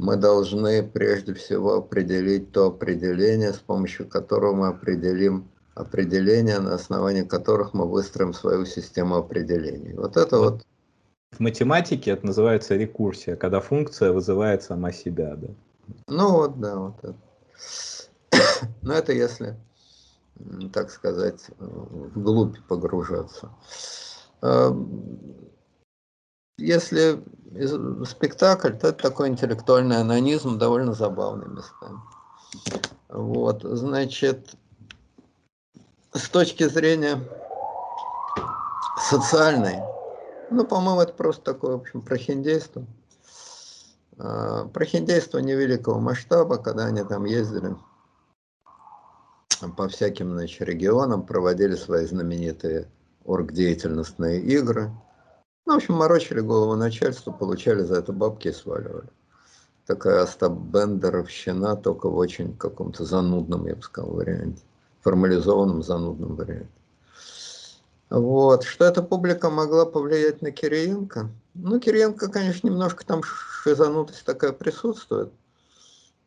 мы должны прежде всего определить то определение, с помощью которого мы определим определения, на основании которых мы выстроим свою систему определений. Вот это вот. В математике это называется рекурсия, когда функция вызывает сама себя, да? Ну вот, да, вот это. Но это если, так сказать, вглубь погружаться. Эм, если спектакль, то это такой интеллектуальный анонизм, довольно забавный местами. Вот, значит, с точки зрения социальной, ну, по-моему, это просто такое, в общем, прохиндейство. А, прохиндейство невеликого масштаба, когда они там ездили по всяким, значит, регионам, проводили свои знаменитые оргдеятельностные игры. Ну, в общем, морочили голову начальству, получали за это бабки и сваливали. Такая Остап Бендеровщина, только в очень каком-то занудном, я бы сказал, варианте. Формализованном занудном варианте. Вот. Что эта публика могла повлиять на Кириенко? Ну, Кириенко, конечно, немножко там шизанутость такая присутствует.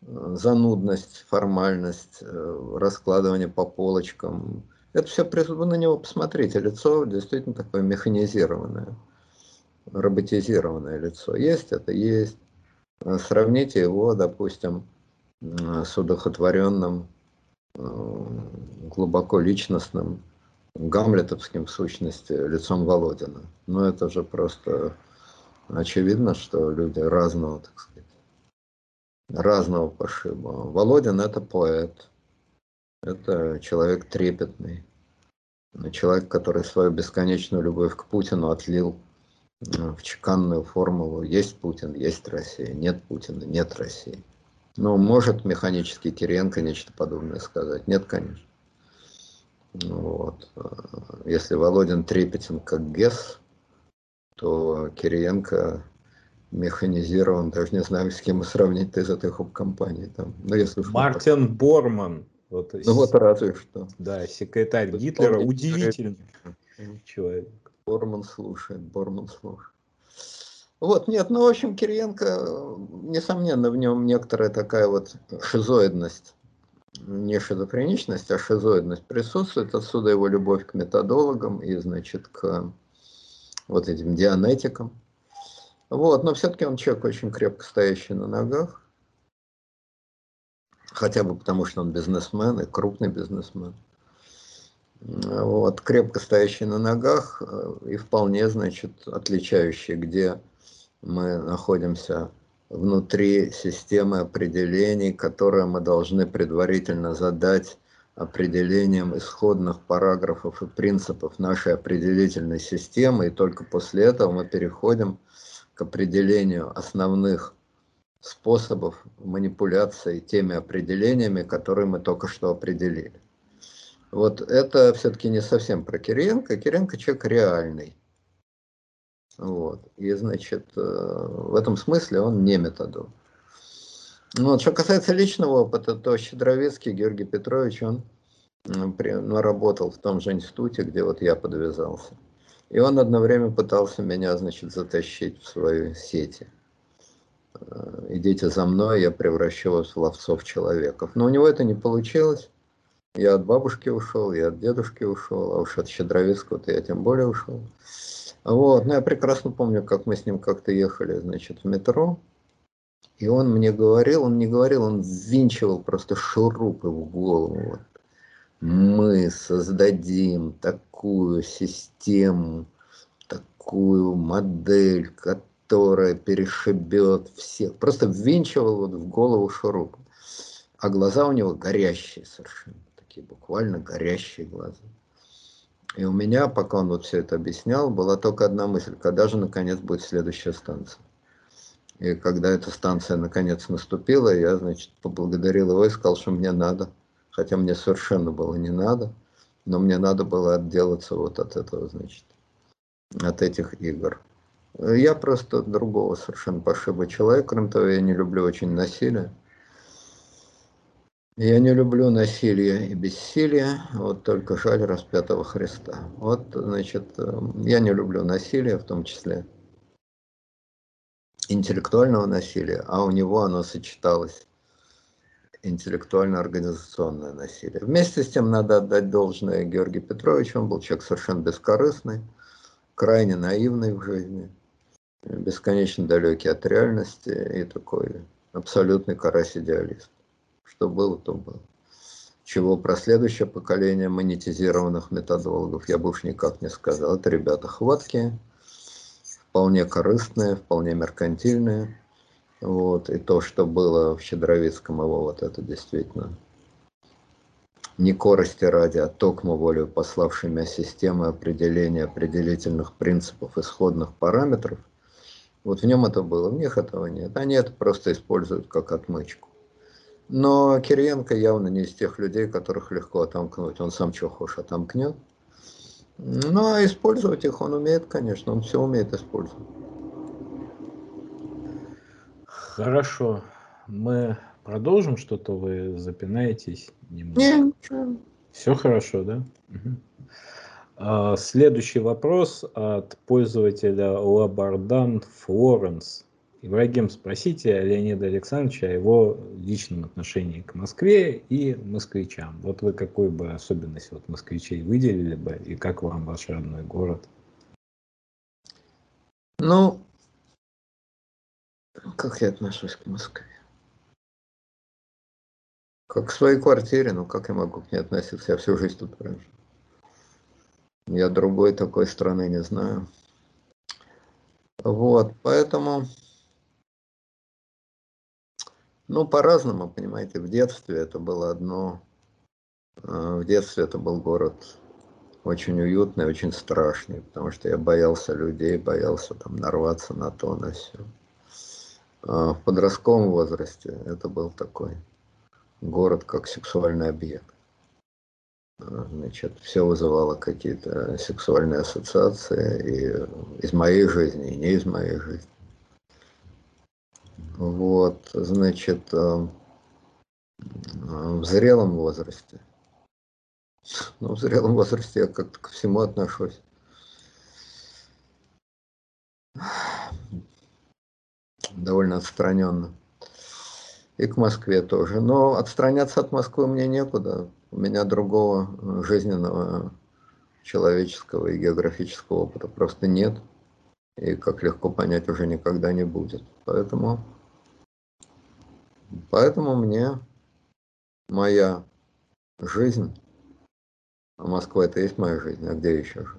Занудность, формальность, э, раскладывание по полочкам. Это все вы на него посмотрите. Лицо действительно такое механизированное, роботизированное лицо. Есть это? Есть. Сравните его, допустим, с удохотворенным, э, глубоко личностным гамлетовским в сущности лицом Володина. Но это же просто очевидно, что люди разного, так сказать, разного пошиба. Володин это поэт, это человек трепетный, человек, который свою бесконечную любовь к Путину отлил э, в чеканную формулу «Есть Путин, есть Россия, нет Путина, нет России». Ну, может механический Кириенко нечто подобное сказать? Нет, конечно. Вот. Если Володин трепетен как ГЕС, то Кириенко механизирован, даже не знаю, с кем сравнить из этой хоп-компании. Там. Ну, если Мартин так. Борман. Вот, ну вот разве что. Да, секретарь Гитлера, удивительный человек. Борман слушает, Борман слушает. Вот, нет, ну, в общем, Кириенко, несомненно, в нем некоторая такая вот шизоидность не шизофреничность, а шизоидность присутствует. Отсюда его любовь к методологам и, значит, к вот этим дианетикам. Вот, но все-таки он человек очень крепко стоящий на ногах. Хотя бы потому, что он бизнесмен и крупный бизнесмен. Вот, крепко стоящий на ногах э, и вполне, значит, отличающий, где мы находимся внутри системы определений, которые мы должны предварительно задать определением исходных параграфов и принципов нашей определительной системы, и только после этого мы переходим к определению основных способов манипуляции теми определениями, которые мы только что определили. Вот это все-таки не совсем про Кириенко. Кириенко человек реальный. Вот. И, значит, э, в этом смысле он не методолог. Ну, вот, что касается личного опыта, то Щедровецкий Георгий Петрович, он ну, работал в том же институте, где вот я подвязался. И он одно время пытался меня, значит, затащить в свои сети. Э, идите за мной, я превращу вас в ловцов человеков. Но у него это не получилось. Я от бабушки ушел, я от дедушки ушел, а уж от Щедровецкого-то я тем более ушел. Вот, ну я прекрасно помню, как мы с ним как-то ехали, значит, в метро, и он мне говорил, он не говорил, он ввинчивал просто шурупы в голову. Мы создадим такую систему, такую модель, которая перешибет всех. Просто ввинчивал вот в голову шуруп. А глаза у него горящие совершенно, такие буквально горящие глаза. И у меня, пока он вот все это объяснял, была только одна мысль, когда же наконец будет следующая станция. И когда эта станция наконец наступила, я, значит, поблагодарил его и сказал, что мне надо. Хотя мне совершенно было не надо, но мне надо было отделаться вот от этого, значит, от этих игр. Я просто другого совершенно пошиба человека, кроме того, я не люблю очень насилие. Я не люблю насилие и бессилие, вот только жаль распятого Христа. Вот, значит, эм, я не люблю насилие, в том числе интеллектуального насилия, а у него оно сочеталось интеллектуально-организационное насилие. Вместе с тем надо отдать должное Георгию Петровичу, он был человек совершенно бескорыстный, крайне наивный в жизни, бесконечно далекий от реальности и такой абсолютный карась-идеалист. Что было, то было. чего про следующее поколение монетизированных методологов я бы уж никак не сказал. Это ребята хваткие, вполне корыстные, вполне меркантильные. Вот. И то, что было в Щедровицком его, вот это действительно не корости ради, а токмо волю пославшей системы определения определительных принципов исходных параметров. Вот в нем это было, в них этого нет. Они это просто используют как отмычку. Но Кириенко явно не из тех людей, которых легко отомкнуть. Он сам чего хочешь отомкнет. Ну, а использовать их он умеет, конечно, он все умеет использовать. Хорошо. Мы продолжим что-то, вы запинаетесь немного? Нет, ничего. Все хорошо, да? Угу. Следующий вопрос от пользователя Лабардан Флоренс. Ибрагим, спросите Леонида Александровича о его личном отношении к Москве и москвичам. Вот вы какую бы особенность вот москвичей выделили бы, и как вам ваш родной город? Ну, как я отношусь к Москве? Как к своей квартире, ну как я могу к ней относиться? Я всю жизнь тут прожил. Я другой такой страны не знаю. Вот, поэтому ну, по-разному, понимаете, в детстве это было одно, а, в детстве это был город очень уютный, очень страшный, потому что я боялся людей, боялся там нарваться на то, на все. А в подростковом возрасте это был такой город как сексуальный объект. А, значит, все вызывало какие-то сексуальные ассоциации и из моей жизни, и не из моей жизни. Вот, значит, э, в зрелом возрасте. Ну, в зрелом возрасте я как-то ко всему отношусь. Довольно отстраненно. И к Москве тоже. Но отстраняться от Москвы мне некуда. У меня другого жизненного, человеческого и географического опыта просто нет. И, как легко понять, уже никогда не будет. Поэтому Поэтому мне моя жизнь, а Москва это есть моя жизнь, а где еще же?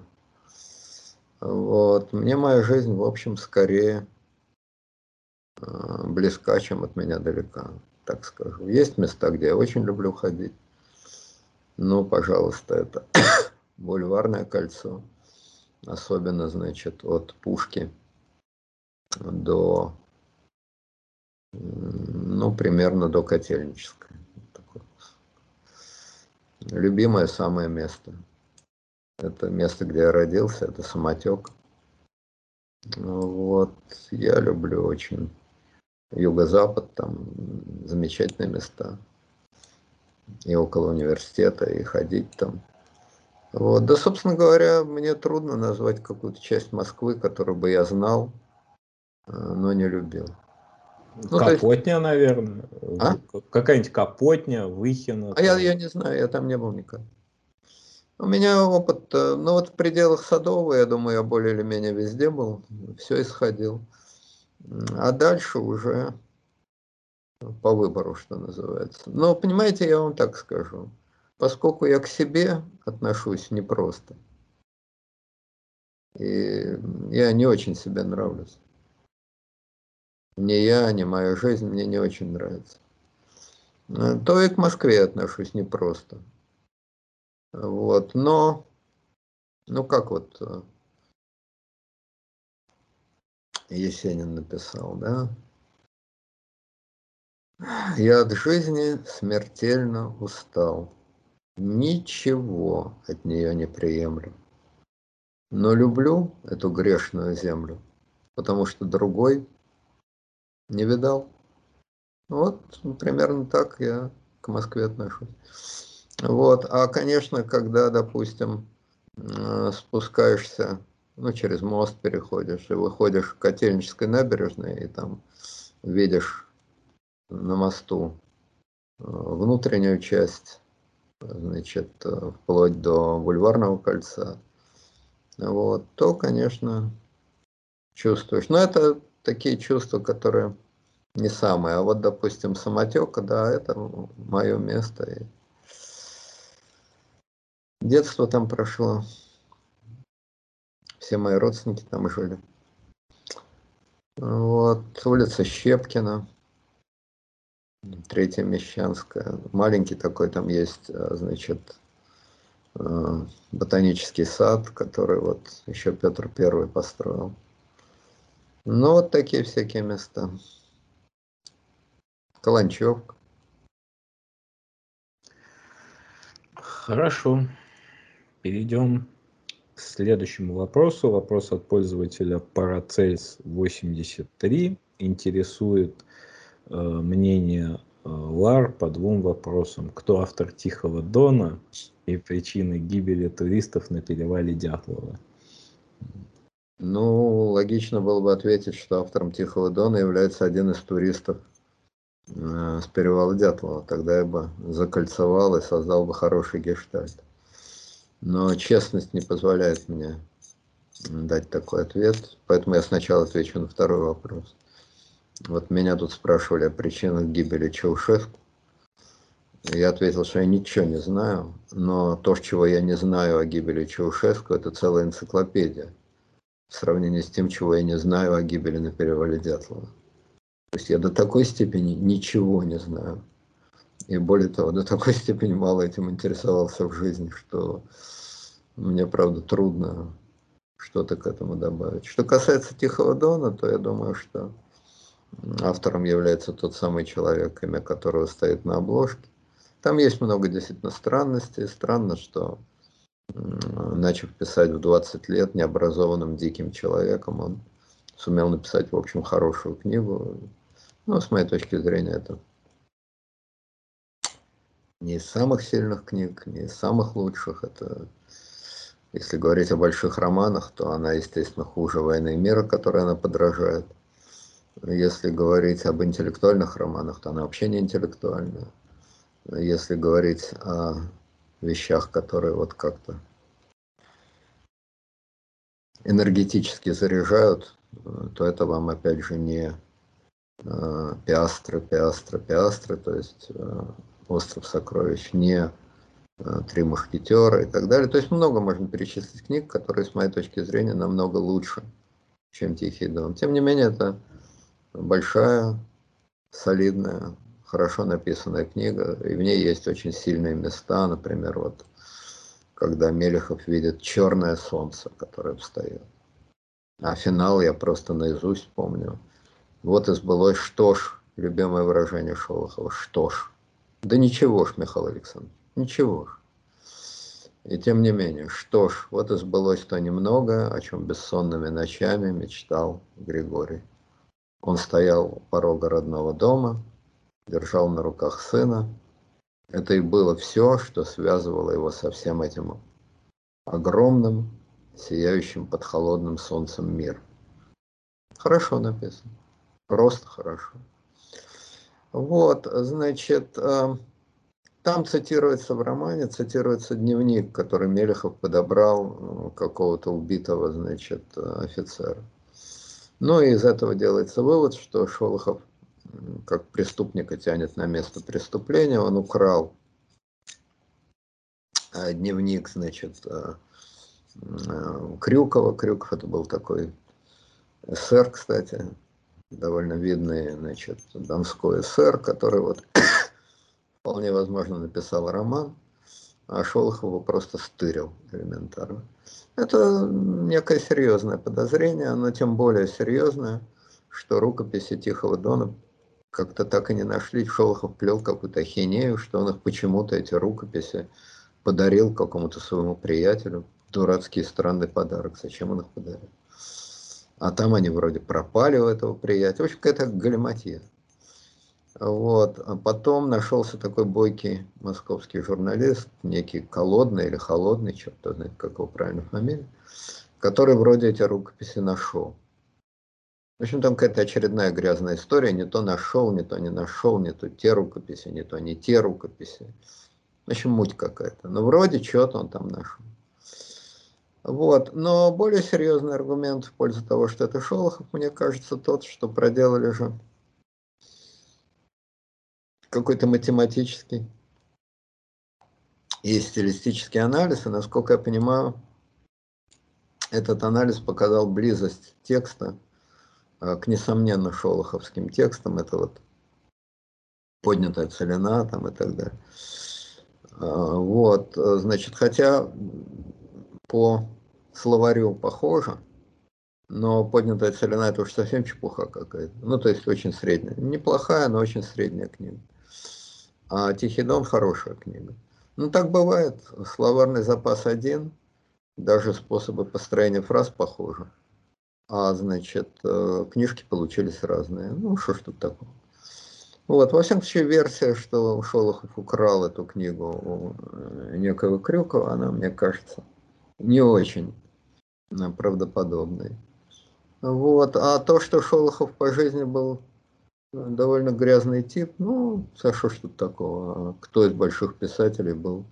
Вот, мне моя жизнь, в общем, скорее э, близка, чем от меня далека, так скажу. Есть места, где я очень люблю ходить. Ну, пожалуйста, это бульварное кольцо, особенно, значит, от Пушки до ну, примерно до Котельнической. Любимое самое место. Это место, где я родился, это самотек. Вот, я люблю очень юго-запад, там замечательные места. И около университета, и ходить там. Вот. Да, собственно говоря, мне трудно назвать какую-то часть Москвы, которую бы я знал, э, но не любил. Ну, Капотня, есть... наверное. А? Какая-нибудь Капотня, Выхина. А я, я не знаю, я там не был никак. У меня опыт, э, ну вот в пределах Садового, я думаю, я более или менее везде был, все исходил. А дальше уже по выбору, что называется. Но, понимаете, я вам так скажу. Поскольку я к себе отношусь непросто, и я не очень себе нравлюсь ни я, ни моя жизнь мне не очень нравится. Э, то и к Москве отношусь непросто. Вот, но, ну как вот э, Есенин написал, да? Я от жизни смертельно устал. Ничего от нее не приемлю. Но люблю эту грешную землю, потому что другой не видал. Вот примерно так я к Москве отношусь. Вот. А, конечно, когда, допустим, э, спускаешься, ну, через мост переходишь и выходишь к Котельнической набережной, и там видишь на мосту э, внутреннюю часть, значит, э, вплоть до бульварного кольца, вот, то, конечно, чувствуешь. Но это такие чувства, которые не самые. А вот, допустим, самотека, да, это мое место. И Детство там прошло. Все мои родственники там жили. Вот, улица Щепкина, Третья Мещанская. Маленький такой там есть, а, значит, а, ботанический сад, который вот еще Петр Первый построил. Ну, вот такие всякие места. Каланчевка. Хорошо. Перейдем к следующему вопросу. Вопрос от пользователя Paracels 83. Интересует э, мнение э, Лар по двум вопросам. Кто автор Тихого Дона и причины гибели туристов на перевале Дятлова? Ну, логично было бы ответить, что автором Тихого Дона является один из туристов э, с перевала Дятлова. Тогда я бы закольцевал и создал бы хороший гештальт. Но честность не позволяет мне дать такой ответ, поэтому я сначала отвечу на второй вопрос. Вот меня тут спрашивали о причинах гибели Чаушеску. Я ответил, что я ничего не знаю, но то, чего я не знаю о гибели Чаушеску, это целая энциклопедия в сравнении с тем, чего я не знаю о гибели на перевале Дятлова. То есть я до такой степени ничего не знаю. И более того, до такой степени мало этим интересовался в жизни, что мне, правда, трудно что-то к этому добавить. Что касается Тихого Дона, то я думаю, что автором является тот самый человек, имя которого стоит на обложке. Там есть много действительно странностей. Странно, что начав писать в 20 лет необразованным диким человеком, он сумел написать, в общем, хорошую книгу. Ну, с моей точки зрения, это не из самых сильных книг, не из самых лучших. Это если говорить о больших романах, то она, естественно, хуже «Войны и мира», которой она подражает. Если говорить об интеллектуальных романах, то она вообще не интеллектуальная. Если говорить о вещах, которые вот как-то энергетически заряжают, то это вам опять же не э, пиастры, пиастры, пиастры, то есть э, остров сокровищ, не Э, Три мушкетера и так далее. То есть много можно перечислить книг, которые, с моей точки зрения, намного лучше, чем Тихий Дон. Тем не менее, это большая, солидная, хорошо написанная книга, и в ней есть очень сильные места, например, вот когда Мелехов видит черное солнце, которое встает. А финал я просто наизусть помню. Вот и сбылось что ж, любимое выражение Шолохова, что ж. Да ничего ж, Михаил Александрович. Ничего ж. И тем не менее, что ж, вот и сбылось то немного, о чем бессонными ночами мечтал Григорий. Он стоял у порога родного дома, держал на руках сына. Это и было все, что связывало его со всем этим огромным, сияющим под холодным солнцем мир. Хорошо написано. Просто хорошо. Вот, значит, э, там цитируется в романе, цитируется дневник, который Мелехов подобрал какого-то убитого, значит, офицера. Ну и из этого делается вывод, что Шолохов как преступника тянет на место преступления, он украл э, дневник, значит, э, э, Крюкова. Крюков это был такой эсер, кстати, довольно видный, значит, донской эсер, который вот вполне возможно, написал роман, а Шолохов просто стырил элементарно. Это некое серьезное подозрение, но тем более серьезное, что рукописи Тихого Дона как-то так и не нашли. Шолохов плел какую-то ахинею, что он их почему-то, эти рукописи, подарил какому-то своему приятелю. Дурацкий странный подарок. Зачем он их подарил? А там они вроде пропали у этого приятеля. В общем, какая-то галиматья. Вот. А потом нашелся такой бойкий московский журналист, некий Колодный или Холодный, черт знает, как его правильно фамилия, который вроде эти рукописи нашел. В общем, там какая-то очередная грязная история, не то нашел, не то не нашел, не то те рукописи, не то не те рукописи. В общем, муть какая-то. Но вроде что-то он там нашел. Вот. Но более серьезный аргумент в пользу того, что это Шолохов, мне кажется, тот, что проделали же какой-то математический и стилистический анализ, и, насколько я понимаю, этот анализ показал близость текста к несомненно шолоховским текстам. Это вот поднятая целина там и так далее. А, вот, значит, хотя по словарю похоже, но поднятая целина это уж совсем чепуха какая-то. Ну, то есть очень средняя. Неплохая, но очень средняя книга. А Тихий Дон хорошая книга. Ну, так бывает. Словарный запас один, даже способы построения фраз похожи. А, значит, э, книжки получились разные. Ну, что ж тут такого. Вот, во всяком случае, версия, что Шолохов украл эту книгу у э, некого Крюкова, она, мне кажется, не очень э, правдоподобной. Вот. А то, что Шолохов по жизни был довольно грязный тип, ну, а что ж тут такого? А кто из больших писателей был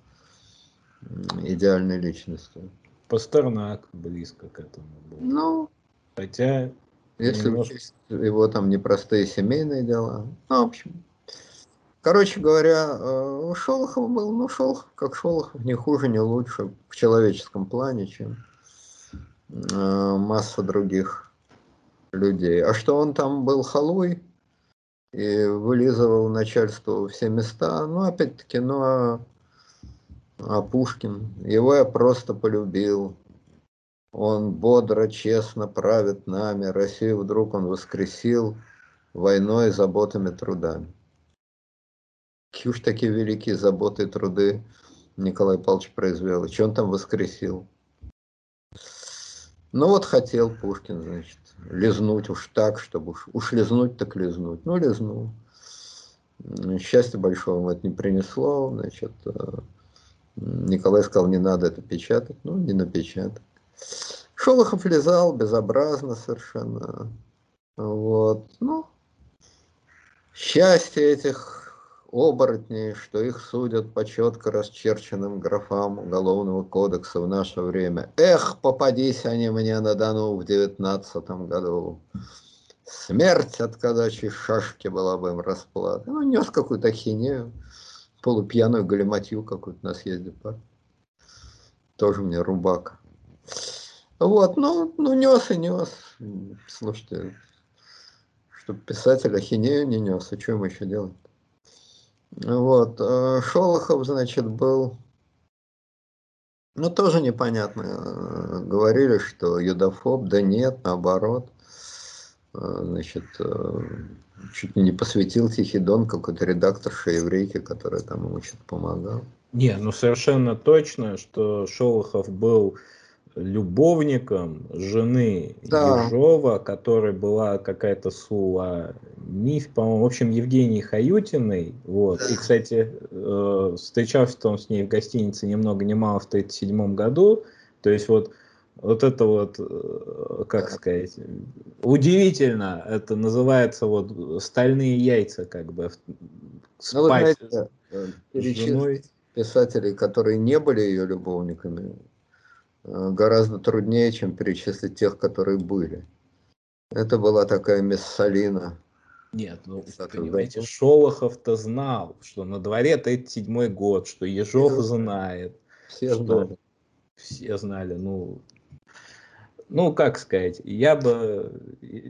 идеальной личностью? Пастернак близко к этому был. Ну, хотя... Если немножко... учесть его там непростые семейные дела. Ну, в общем, короче говоря, э, Шолохов был, ну, Шолохов, как Шолохов, не хуже, не лучше в человеческом плане, чем э, масса других людей. А что он там был халуй и вылизывал начальству все места, ну, опять-таки, ну, а, а Пушкин, его я просто полюбил. Он бодро, честно правит нами, Россию вдруг он воскресил войной, заботами, трудами. Какие уж такие великие заботы и труды Николай Павлович произвел, и что он там воскресил? Ну вот хотел Пушкин, значит, лизнуть уж так, чтобы уж, уж лизнуть, так лизнуть. Ну, лизнул. Счастья большого ему это не принесло, значит, э, Николай сказал, не надо это печатать, ну, не напечатать. Шолохов лизал безобразно совершенно. Вот, ну, счастье этих оборотней, что их судят по четко расчерченным графам Уголовного кодекса в наше время. Эх, попадись они мне на Дону в девятнадцатом году. Смерть от казачьей шашки была бы им расплата. Ну, нес какую-то хинею, полупьяную галиматью какую-то на съезде пар. Тоже мне рубака. Вот, ну, ну нес и нес. Слушайте, чтобы писатель ахинею не нес, а что ему еще делать? Вот. Э, Шолохов, значит, был, ну, тоже непонятно. Э, говорили, что юдофоб, да нет, наоборот. Э, значит, чуть не посвятил Тихий Дон какой-то редакторше еврейке, которая там ему что-то помогала. Не, ну совершенно точно, что Шолохов был любовником жены да. Ежова, которая была какая-то Сула Миф, по-моему, в общем, Евгений Хаютиной. Вот. И, кстати, э, встречался он с ней в гостинице ни много ни мало в 1937 году. То есть вот вот это вот, э, как сказать, удивительно, это называется вот стальные яйца, как бы, спать ну, вы знаете, э, перечислить писателей, которые не были ее любовниками, гораздо труднее, чем перечислить тех, которые были. Это была такая Мессалина. Нет, ну, понимаете, Шолохов-то знал, что на дворе 37 год, что Ежов все знает. Все что... знали. Все знали, ну, ну, как сказать, я бы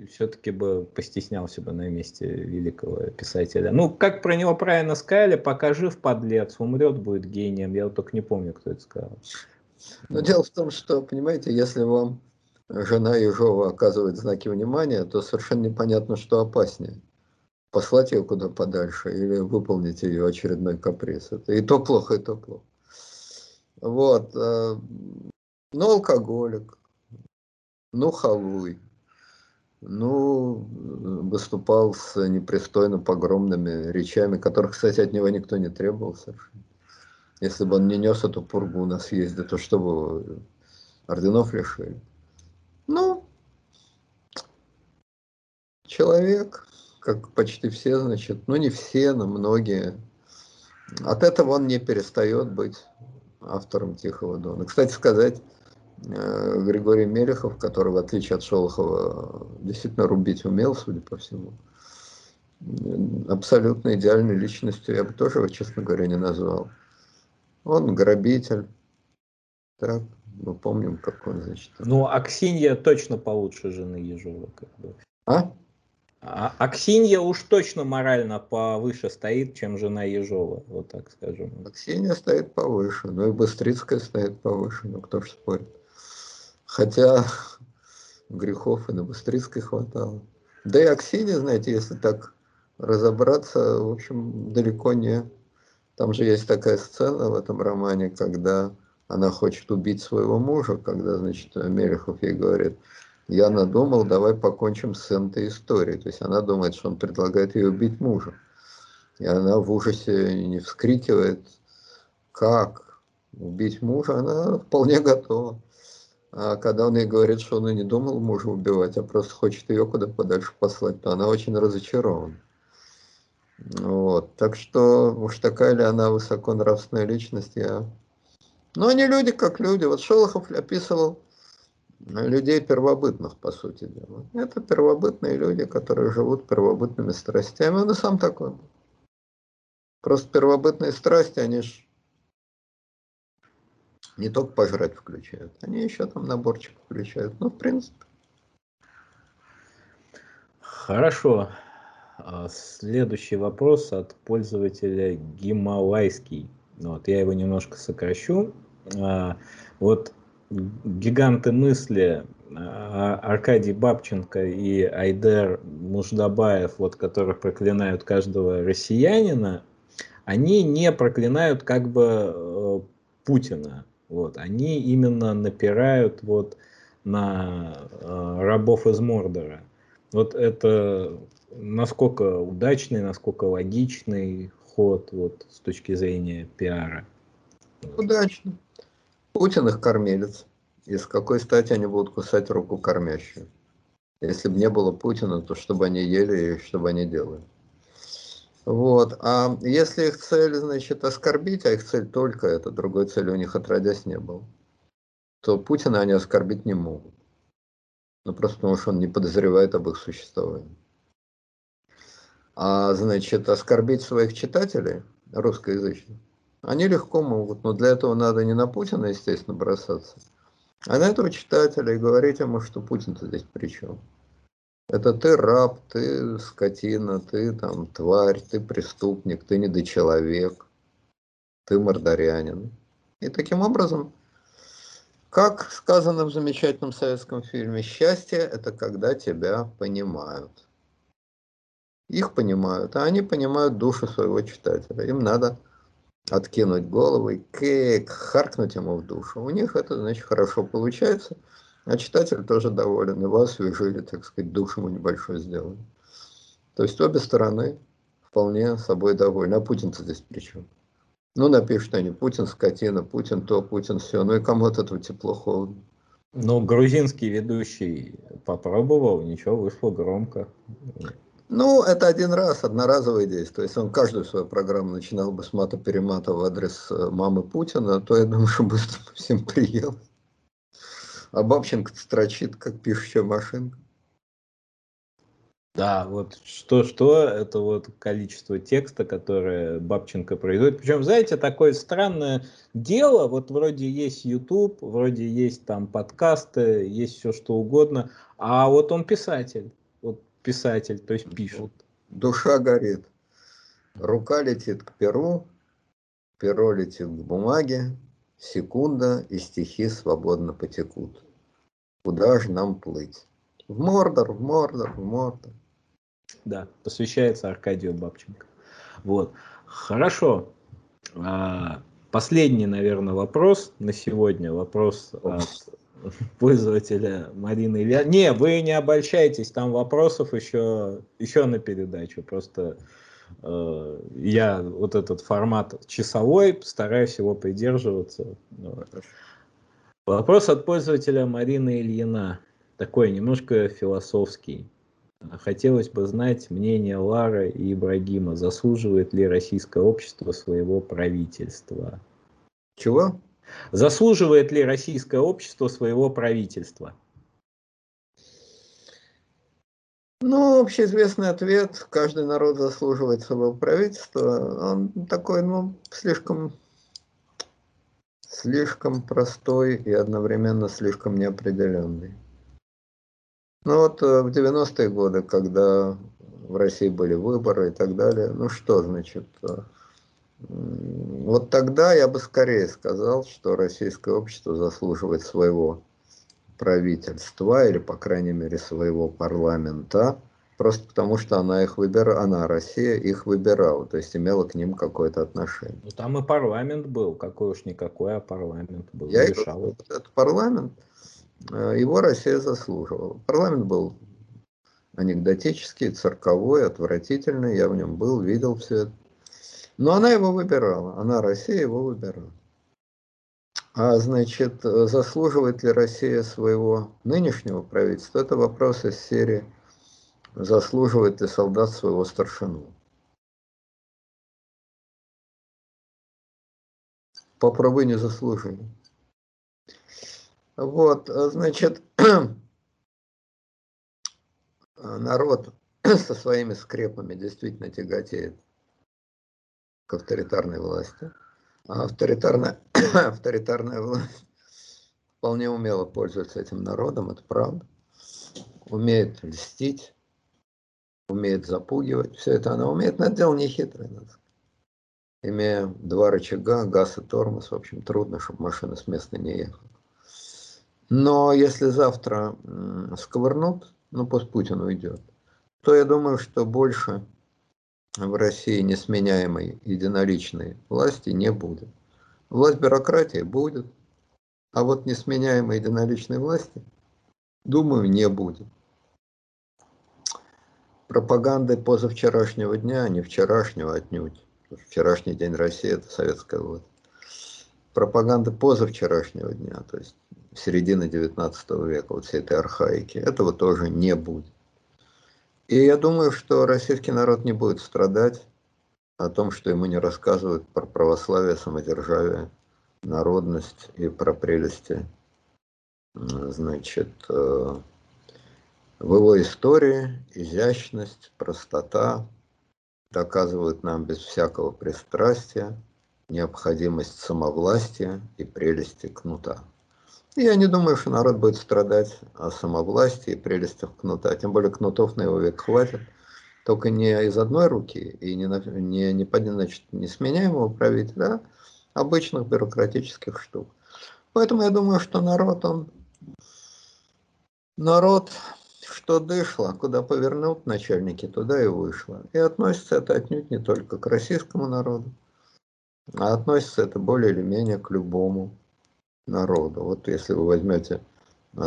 все-таки бы постеснялся бы на месте великого писателя. Ну, как про него правильно сказали, пока жив подлец, умрет, будет гением. Я вот только не помню, кто это сказал. Но дело в том, что, понимаете, если вам жена Ежова оказывает знаки внимания, то совершенно непонятно, что опаснее. Послать ее куда подальше или выполнить ее очередной каприз. Это и то плохо, и то плохо. Вот. Э, ну, алкоголик, ну, халуй, ну, выступал с непристойно погромными речами, которых, кстати, от него никто не требовал совершенно. Если бы он не нес эту пургу на съезде, то что бы орденов лишили? Ну, человек, как почти все, значит, ну не все, но многие. От этого он не перестает быть автором Тихого Дона. Кстати сказать, э, Григорий Мелехов, который, в отличие от Шолохова, действительно рубить умел, судя по всему, абсолютно идеальной личностью я бы тоже его, честно говоря, не назвал. Он грабитель. Так, мы помним, как он, значит. Ну, Аксинья точно получше жены Ежова. Как бы. А? А Аксинья уж точно морально повыше стоит, чем жена Ежова, вот так скажем. Аксинья стоит повыше, ну и Быстрицкая стоит повыше, ну кто ж спорит. Хотя грехов и на Быстрицкой хватало. Да и Аксинья, знаете, если так разобраться, в общем, далеко не... Там же есть такая сцена в этом романе, когда она хочет убить своего мужа, когда, значит, Мелехов ей говорит, я надумал, давай покончим с этой историей. То есть она думает, что он предлагает ей убить мужа. И она в ужасе не вскрикивает, как убить мужа, она вполне готова. А когда он ей говорит, что он и не думал мужа убивать, а просто хочет ее куда подальше послать, то она очень разочарована. Вот. Так что уж такая ли она высоконравственная личность, я... Но они люди как люди. Вот Шолохов описывал людей первобытных, по сути дела. Это первобытные люди, которые живут первобытными страстями. Он и сам такой. Просто первобытные страсти, они же не только пожрать включают, они еще там наборчик включают. Ну, в принципе. Хорошо. А, следующий вопрос от пользователя Гималайский. Вот, я его немножко сокращу. А, вот гиганты мысли а, Аркадий Бабченко и Айдер Муждабаев, вот, которых проклинают каждого россиянина, они не проклинают как бы э, Путина. Вот, они именно напирают вот на э, рабов из Мордора. Вот это насколько удачный, насколько логичный ход вот, с точки зрения пиара. Удачно. Путин их кормилец. И с какой стати они будут кусать руку кормящую? Если бы не было Путина, то чтобы они ели и чтобы они делали. Вот. А если их цель, значит, оскорбить, а их цель только это, другой цели у них отродясь не было, то Путина они оскорбить не могут. Ну, просто потому что он не подозревает об их существовании. А, значит, оскорбить своих читателей русскоязычных, они легко могут, но для этого надо не на Путина, естественно, бросаться, а на этого читателя и говорить ему, что Путин-то здесь при чем. Это ты раб, ты скотина, ты там тварь, ты преступник, ты недочеловек, ты мордорянин. И таким образом, как сказано в замечательном советском фильме, счастье – это когда тебя понимают. Их понимают, а они понимают душу своего читателя. Им надо откинуть голову и кэк, харкнуть ему в душу. У них это, значит, хорошо получается, а читатель тоже доволен, и вас освежили, так сказать, душу ему небольшой сделали. То есть обе стороны вполне собой довольны. А Путин-то здесь при чем? Ну, напишут они, Путин скотина, Путин то, Путин все. Ну и кому от этого тепло, холодно. Ну, грузинский ведущий попробовал, ничего, вышло громко. Ну, это один раз, одноразовое действие. Если он каждую свою программу начинал бы с мата-перемата в адрес э, мамы Путина, то я думаю, что быстро всем приел. А Бабченко строчит, как пишущая машинка. Да, вот что-что, это вот количество текста, которое Бабченко производит. Причем, знаете, такое странное дело, вот вроде есть YouTube, вроде есть там подкасты, есть все что угодно, а вот он писатель писатель, то есть пишет. Душа горит. Рука летит к перу, перо летит к бумаге, секунда, и стихи свободно потекут. Куда же нам плыть? В Мордор, в Мордор, в Мордор. Да, посвящается Аркадию Бабченко. Вот. Хорошо. А, последний, наверное, вопрос на сегодня. Вопрос от пользователя Марины Илья. Не, вы не обольщайтесь, там вопросов еще, еще на передачу. Просто э, я вот этот формат часовой стараюсь его придерживаться. Вопрос от пользователя Марины Ильина. Такой немножко философский. Хотелось бы знать мнение Лары и Ибрагима. Заслуживает ли российское общество своего правительства? Чего? Заслуживает ли российское общество своего правительства? Ну, общеизвестный ответ. Каждый народ заслуживает своего правительства. Он такой, ну, слишком слишком простой и одновременно слишком неопределенный. Ну вот э, в 90-е годы, когда в России были выборы и так далее, ну что значит, э, вот тогда я бы скорее сказал, что российское общество заслуживает своего правительства или, по крайней мере, своего парламента, просто потому что она их выбирала, она, Россия, их выбирала, то есть имела к ним какое-то отношение. Ну там и парламент был, какой уж никакой, а парламент был. Я решал. Говорю, этот парламент, его Россия заслуживала. Парламент был анекдотический, цирковой, отвратительный, я в нем был, видел все это. Но она его выбирала, она, Россия, его выбирала. А значит, заслуживает ли Россия своего нынешнего правительства? Это вопрос из серии «Заслуживает ли солдат своего старшину?» Попробуй не заслужили. Вот, значит, народ со своими скрепами действительно тяготеет к авторитарной власти. А авторитарная, авторитарная власть вполне умело пользуется этим народом, это правда. Умеет льстить, умеет запугивать. Все это она умеет, но это дело не хитрое. Имея два рычага, газ и тормоз, в общем, трудно, чтобы машина с места не ехала. Но если завтра сковырнут, ну пусть Путин уйдет, то я думаю, что больше в России несменяемой единоличной власти не будет. Власть бюрократии будет, а вот несменяемой единоличной власти, думаю, не будет. Пропаганды позавчерашнего дня, не вчерашнего отнюдь. Вчерашний день России – это советская власть. Пропаганда позавчерашнего дня, то есть середины 19 века, вот всей этой архаики, этого тоже не будет. И я думаю, что российский народ не будет страдать о том, что ему не рассказывают про православие, самодержавие, народность и про прелести, значит, э, в его истории изящность, простота доказывают нам без всякого пристрастия необходимость самовластия и прелести кнута. Я не думаю, что народ будет страдать о самовластии и прелестях кнута. Тем более кнутов на его век хватит. Только не из одной руки и не, не, не, значит, не сменяемого правителя, а обычных бюрократических штук. Поэтому я думаю, что народ, он... Народ, что дышло, куда повернут начальники, туда и вышло. И относится это отнюдь не только к российскому народу, а относится это более или менее к любому народу. Вот если вы возьмете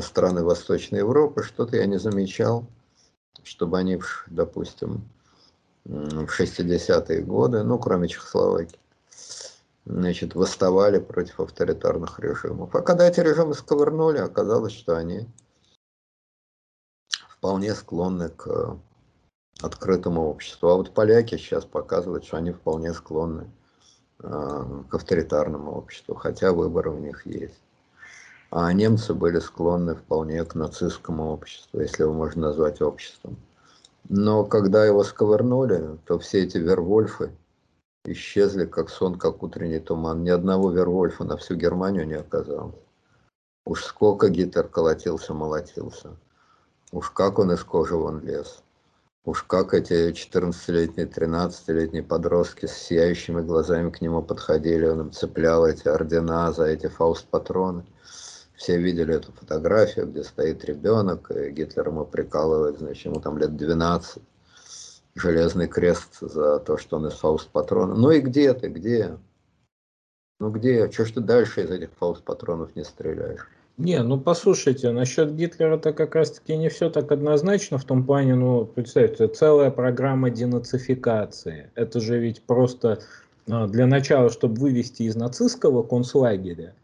страны Восточной Европы, что-то я не замечал, чтобы они, допустим, в 60-е годы, ну, кроме Чехословакии, значит, восставали против авторитарных режимов. А когда эти режимы сковырнули, оказалось, что они вполне склонны к открытому обществу. А вот поляки сейчас показывают, что они вполне склонны Э, к авторитарному обществу, хотя выборы у них есть. А немцы были склонны вполне к нацистскому обществу, если его можно назвать обществом. Но когда его сковырнули, то все эти вервольфы исчезли, как сон, как утренний туман. Ни одного вервольфа на всю Германию не оказалось. Уж сколько Гитлер колотился, молотился. Уж как он из кожи вон лез. Уж как эти 14-летние, 13-летние подростки с сияющими глазами к нему подходили, он им цеплял эти ордена за эти фауст-патроны. Все видели эту фотографию, где стоит ребенок, и Гитлер ему прикалывает, значит, ему там лет 12, железный крест за то, что он из фауст-патрона. Ну и где ты, где? Ну где? Что ж ты дальше из этих фауст-патронов не стреляешь? Не, ну послушайте, насчет Гитлера-то как раз-таки не все так однозначно в том плане, ну, представьте, целая программа денацификации. Это же ведь просто а, для начала, чтобы вывести из нацистского концлагеря,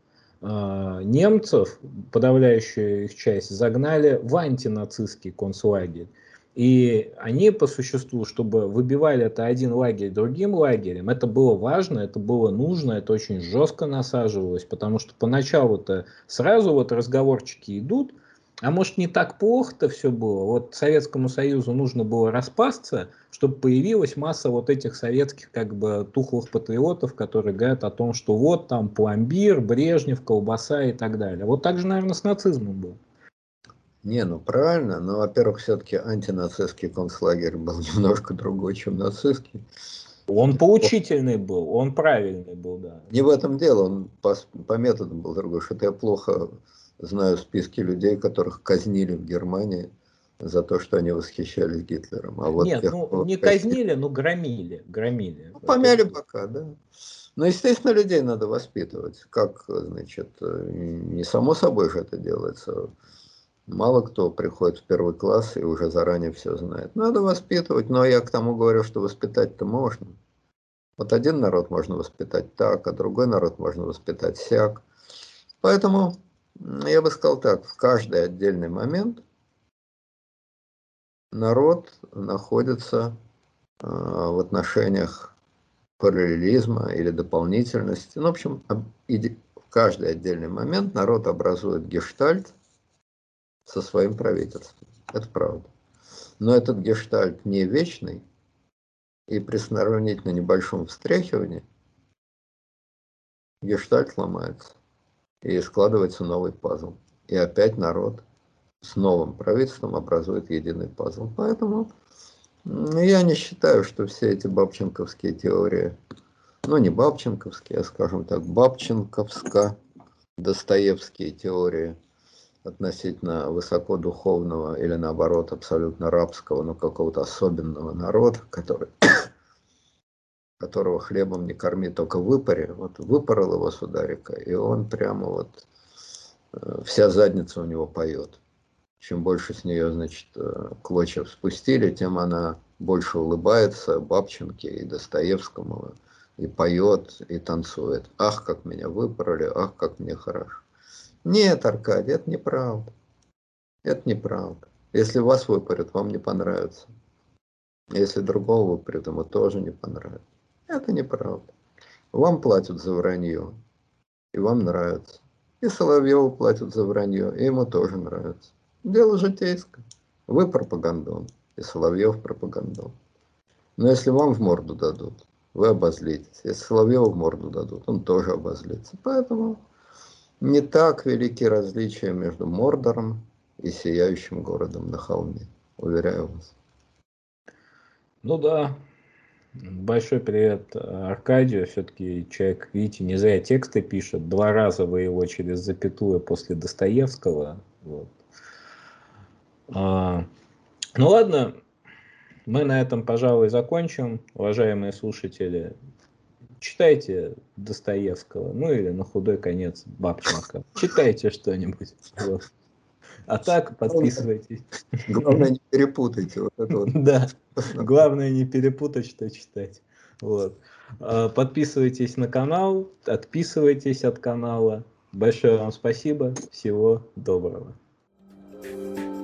а, немцев, подавляющую их часть, загнали в антинацистский концлагерь. И они по существу, чтобы выбивали это один лагерь другим лагерем, это было важно, это было нужно, это очень жестко насаживалось, потому что поначалу-то сразу вот разговорчики идут, а может не так плохо-то все было? Вот Советскому Союзу нужно было распасться, чтобы появилась масса вот этих советских как бы тухлых патриотов, которые говорят о том, что вот там пломбир, Брежнев, колбаса и так далее. Вот так же, наверное, с нацизмом был. Не, ну правильно, но, во-первых, все-таки антинацистский концлагерь был немножко другой, чем нацистский. Он поучительный был, он правильный был, да. Не в этом дело, он по, по методам был другой, что-то я плохо знаю списки людей, которых казнили в Германии за то, что они восхищались Гитлером. А вот Нет, тех, ну не казнили, но громили, громили. Ну, помяли бока, да. Но, естественно, людей надо воспитывать. Как, значит, не само собой же это делается. Мало кто приходит в первый класс и уже заранее все знает. Надо воспитывать, но я к тому говорю, что воспитать-то можно. Вот один народ можно воспитать так, а другой народ можно воспитать сяк. Поэтому я бы сказал так, в каждый отдельный момент народ находится э, в отношениях параллелизма или дополнительности. Ну, в общем, в каждый отдельный момент народ образует гештальт со своим правительством. Это правда. Но этот гештальт не вечный, и при сравнительно небольшом встряхивании гештальт ломается и складывается новый пазл. И опять народ с новым правительством образует единый пазл. Поэтому я не считаю, что все эти бабченковские теории, ну не бабченковские, а скажем так, бабченковско-достоевские теории относительно высокодуховного или наоборот абсолютно рабского, но какого-то особенного народа, который которого хлебом не корми, только выпари. Вот выпорол его сударика, и он прямо вот, э, вся задница у него поет. Чем больше с нее, значит, э, клочьев спустили, тем она больше улыбается Бабченке и Достоевскому, и поет, и танцует. Ах, как меня выпороли, ах, как мне хорошо. Нет, Аркадий, это неправда. Это неправда. Если вас выпарят, вам не понравится. Если другого выпарят, ему тоже не понравится. Это неправда. Вам платят за вранье, и вам нравится. И Соловьеву платят за вранье, и ему тоже нравится. Дело житейское. Вы пропагандон, и Соловьев пропагандон. Но если вам в морду дадут, вы обозлитесь. Если Соловьеву в морду дадут, он тоже обозлится. Поэтому не так велики различия между Мордором и сияющим городом на холме. Уверяю вас. Ну да, Большой привет Аркадию. Все-таки человек, видите, не зря тексты пишет. Два раза вы его через запятую после Достоевского. Вот. А, ну ладно, мы на этом, пожалуй, закончим. Уважаемые слушатели, читайте Достоевского, ну или на худой конец Бабченко. Читайте что-нибудь. Вот. А так подписывайтесь. Главное не перепутайте. Вот это вот. Да, главное не перепутать, что читать. Вот. А, подписывайтесь на канал, отписывайтесь от канала. Большое вам спасибо. Всего доброго. thank you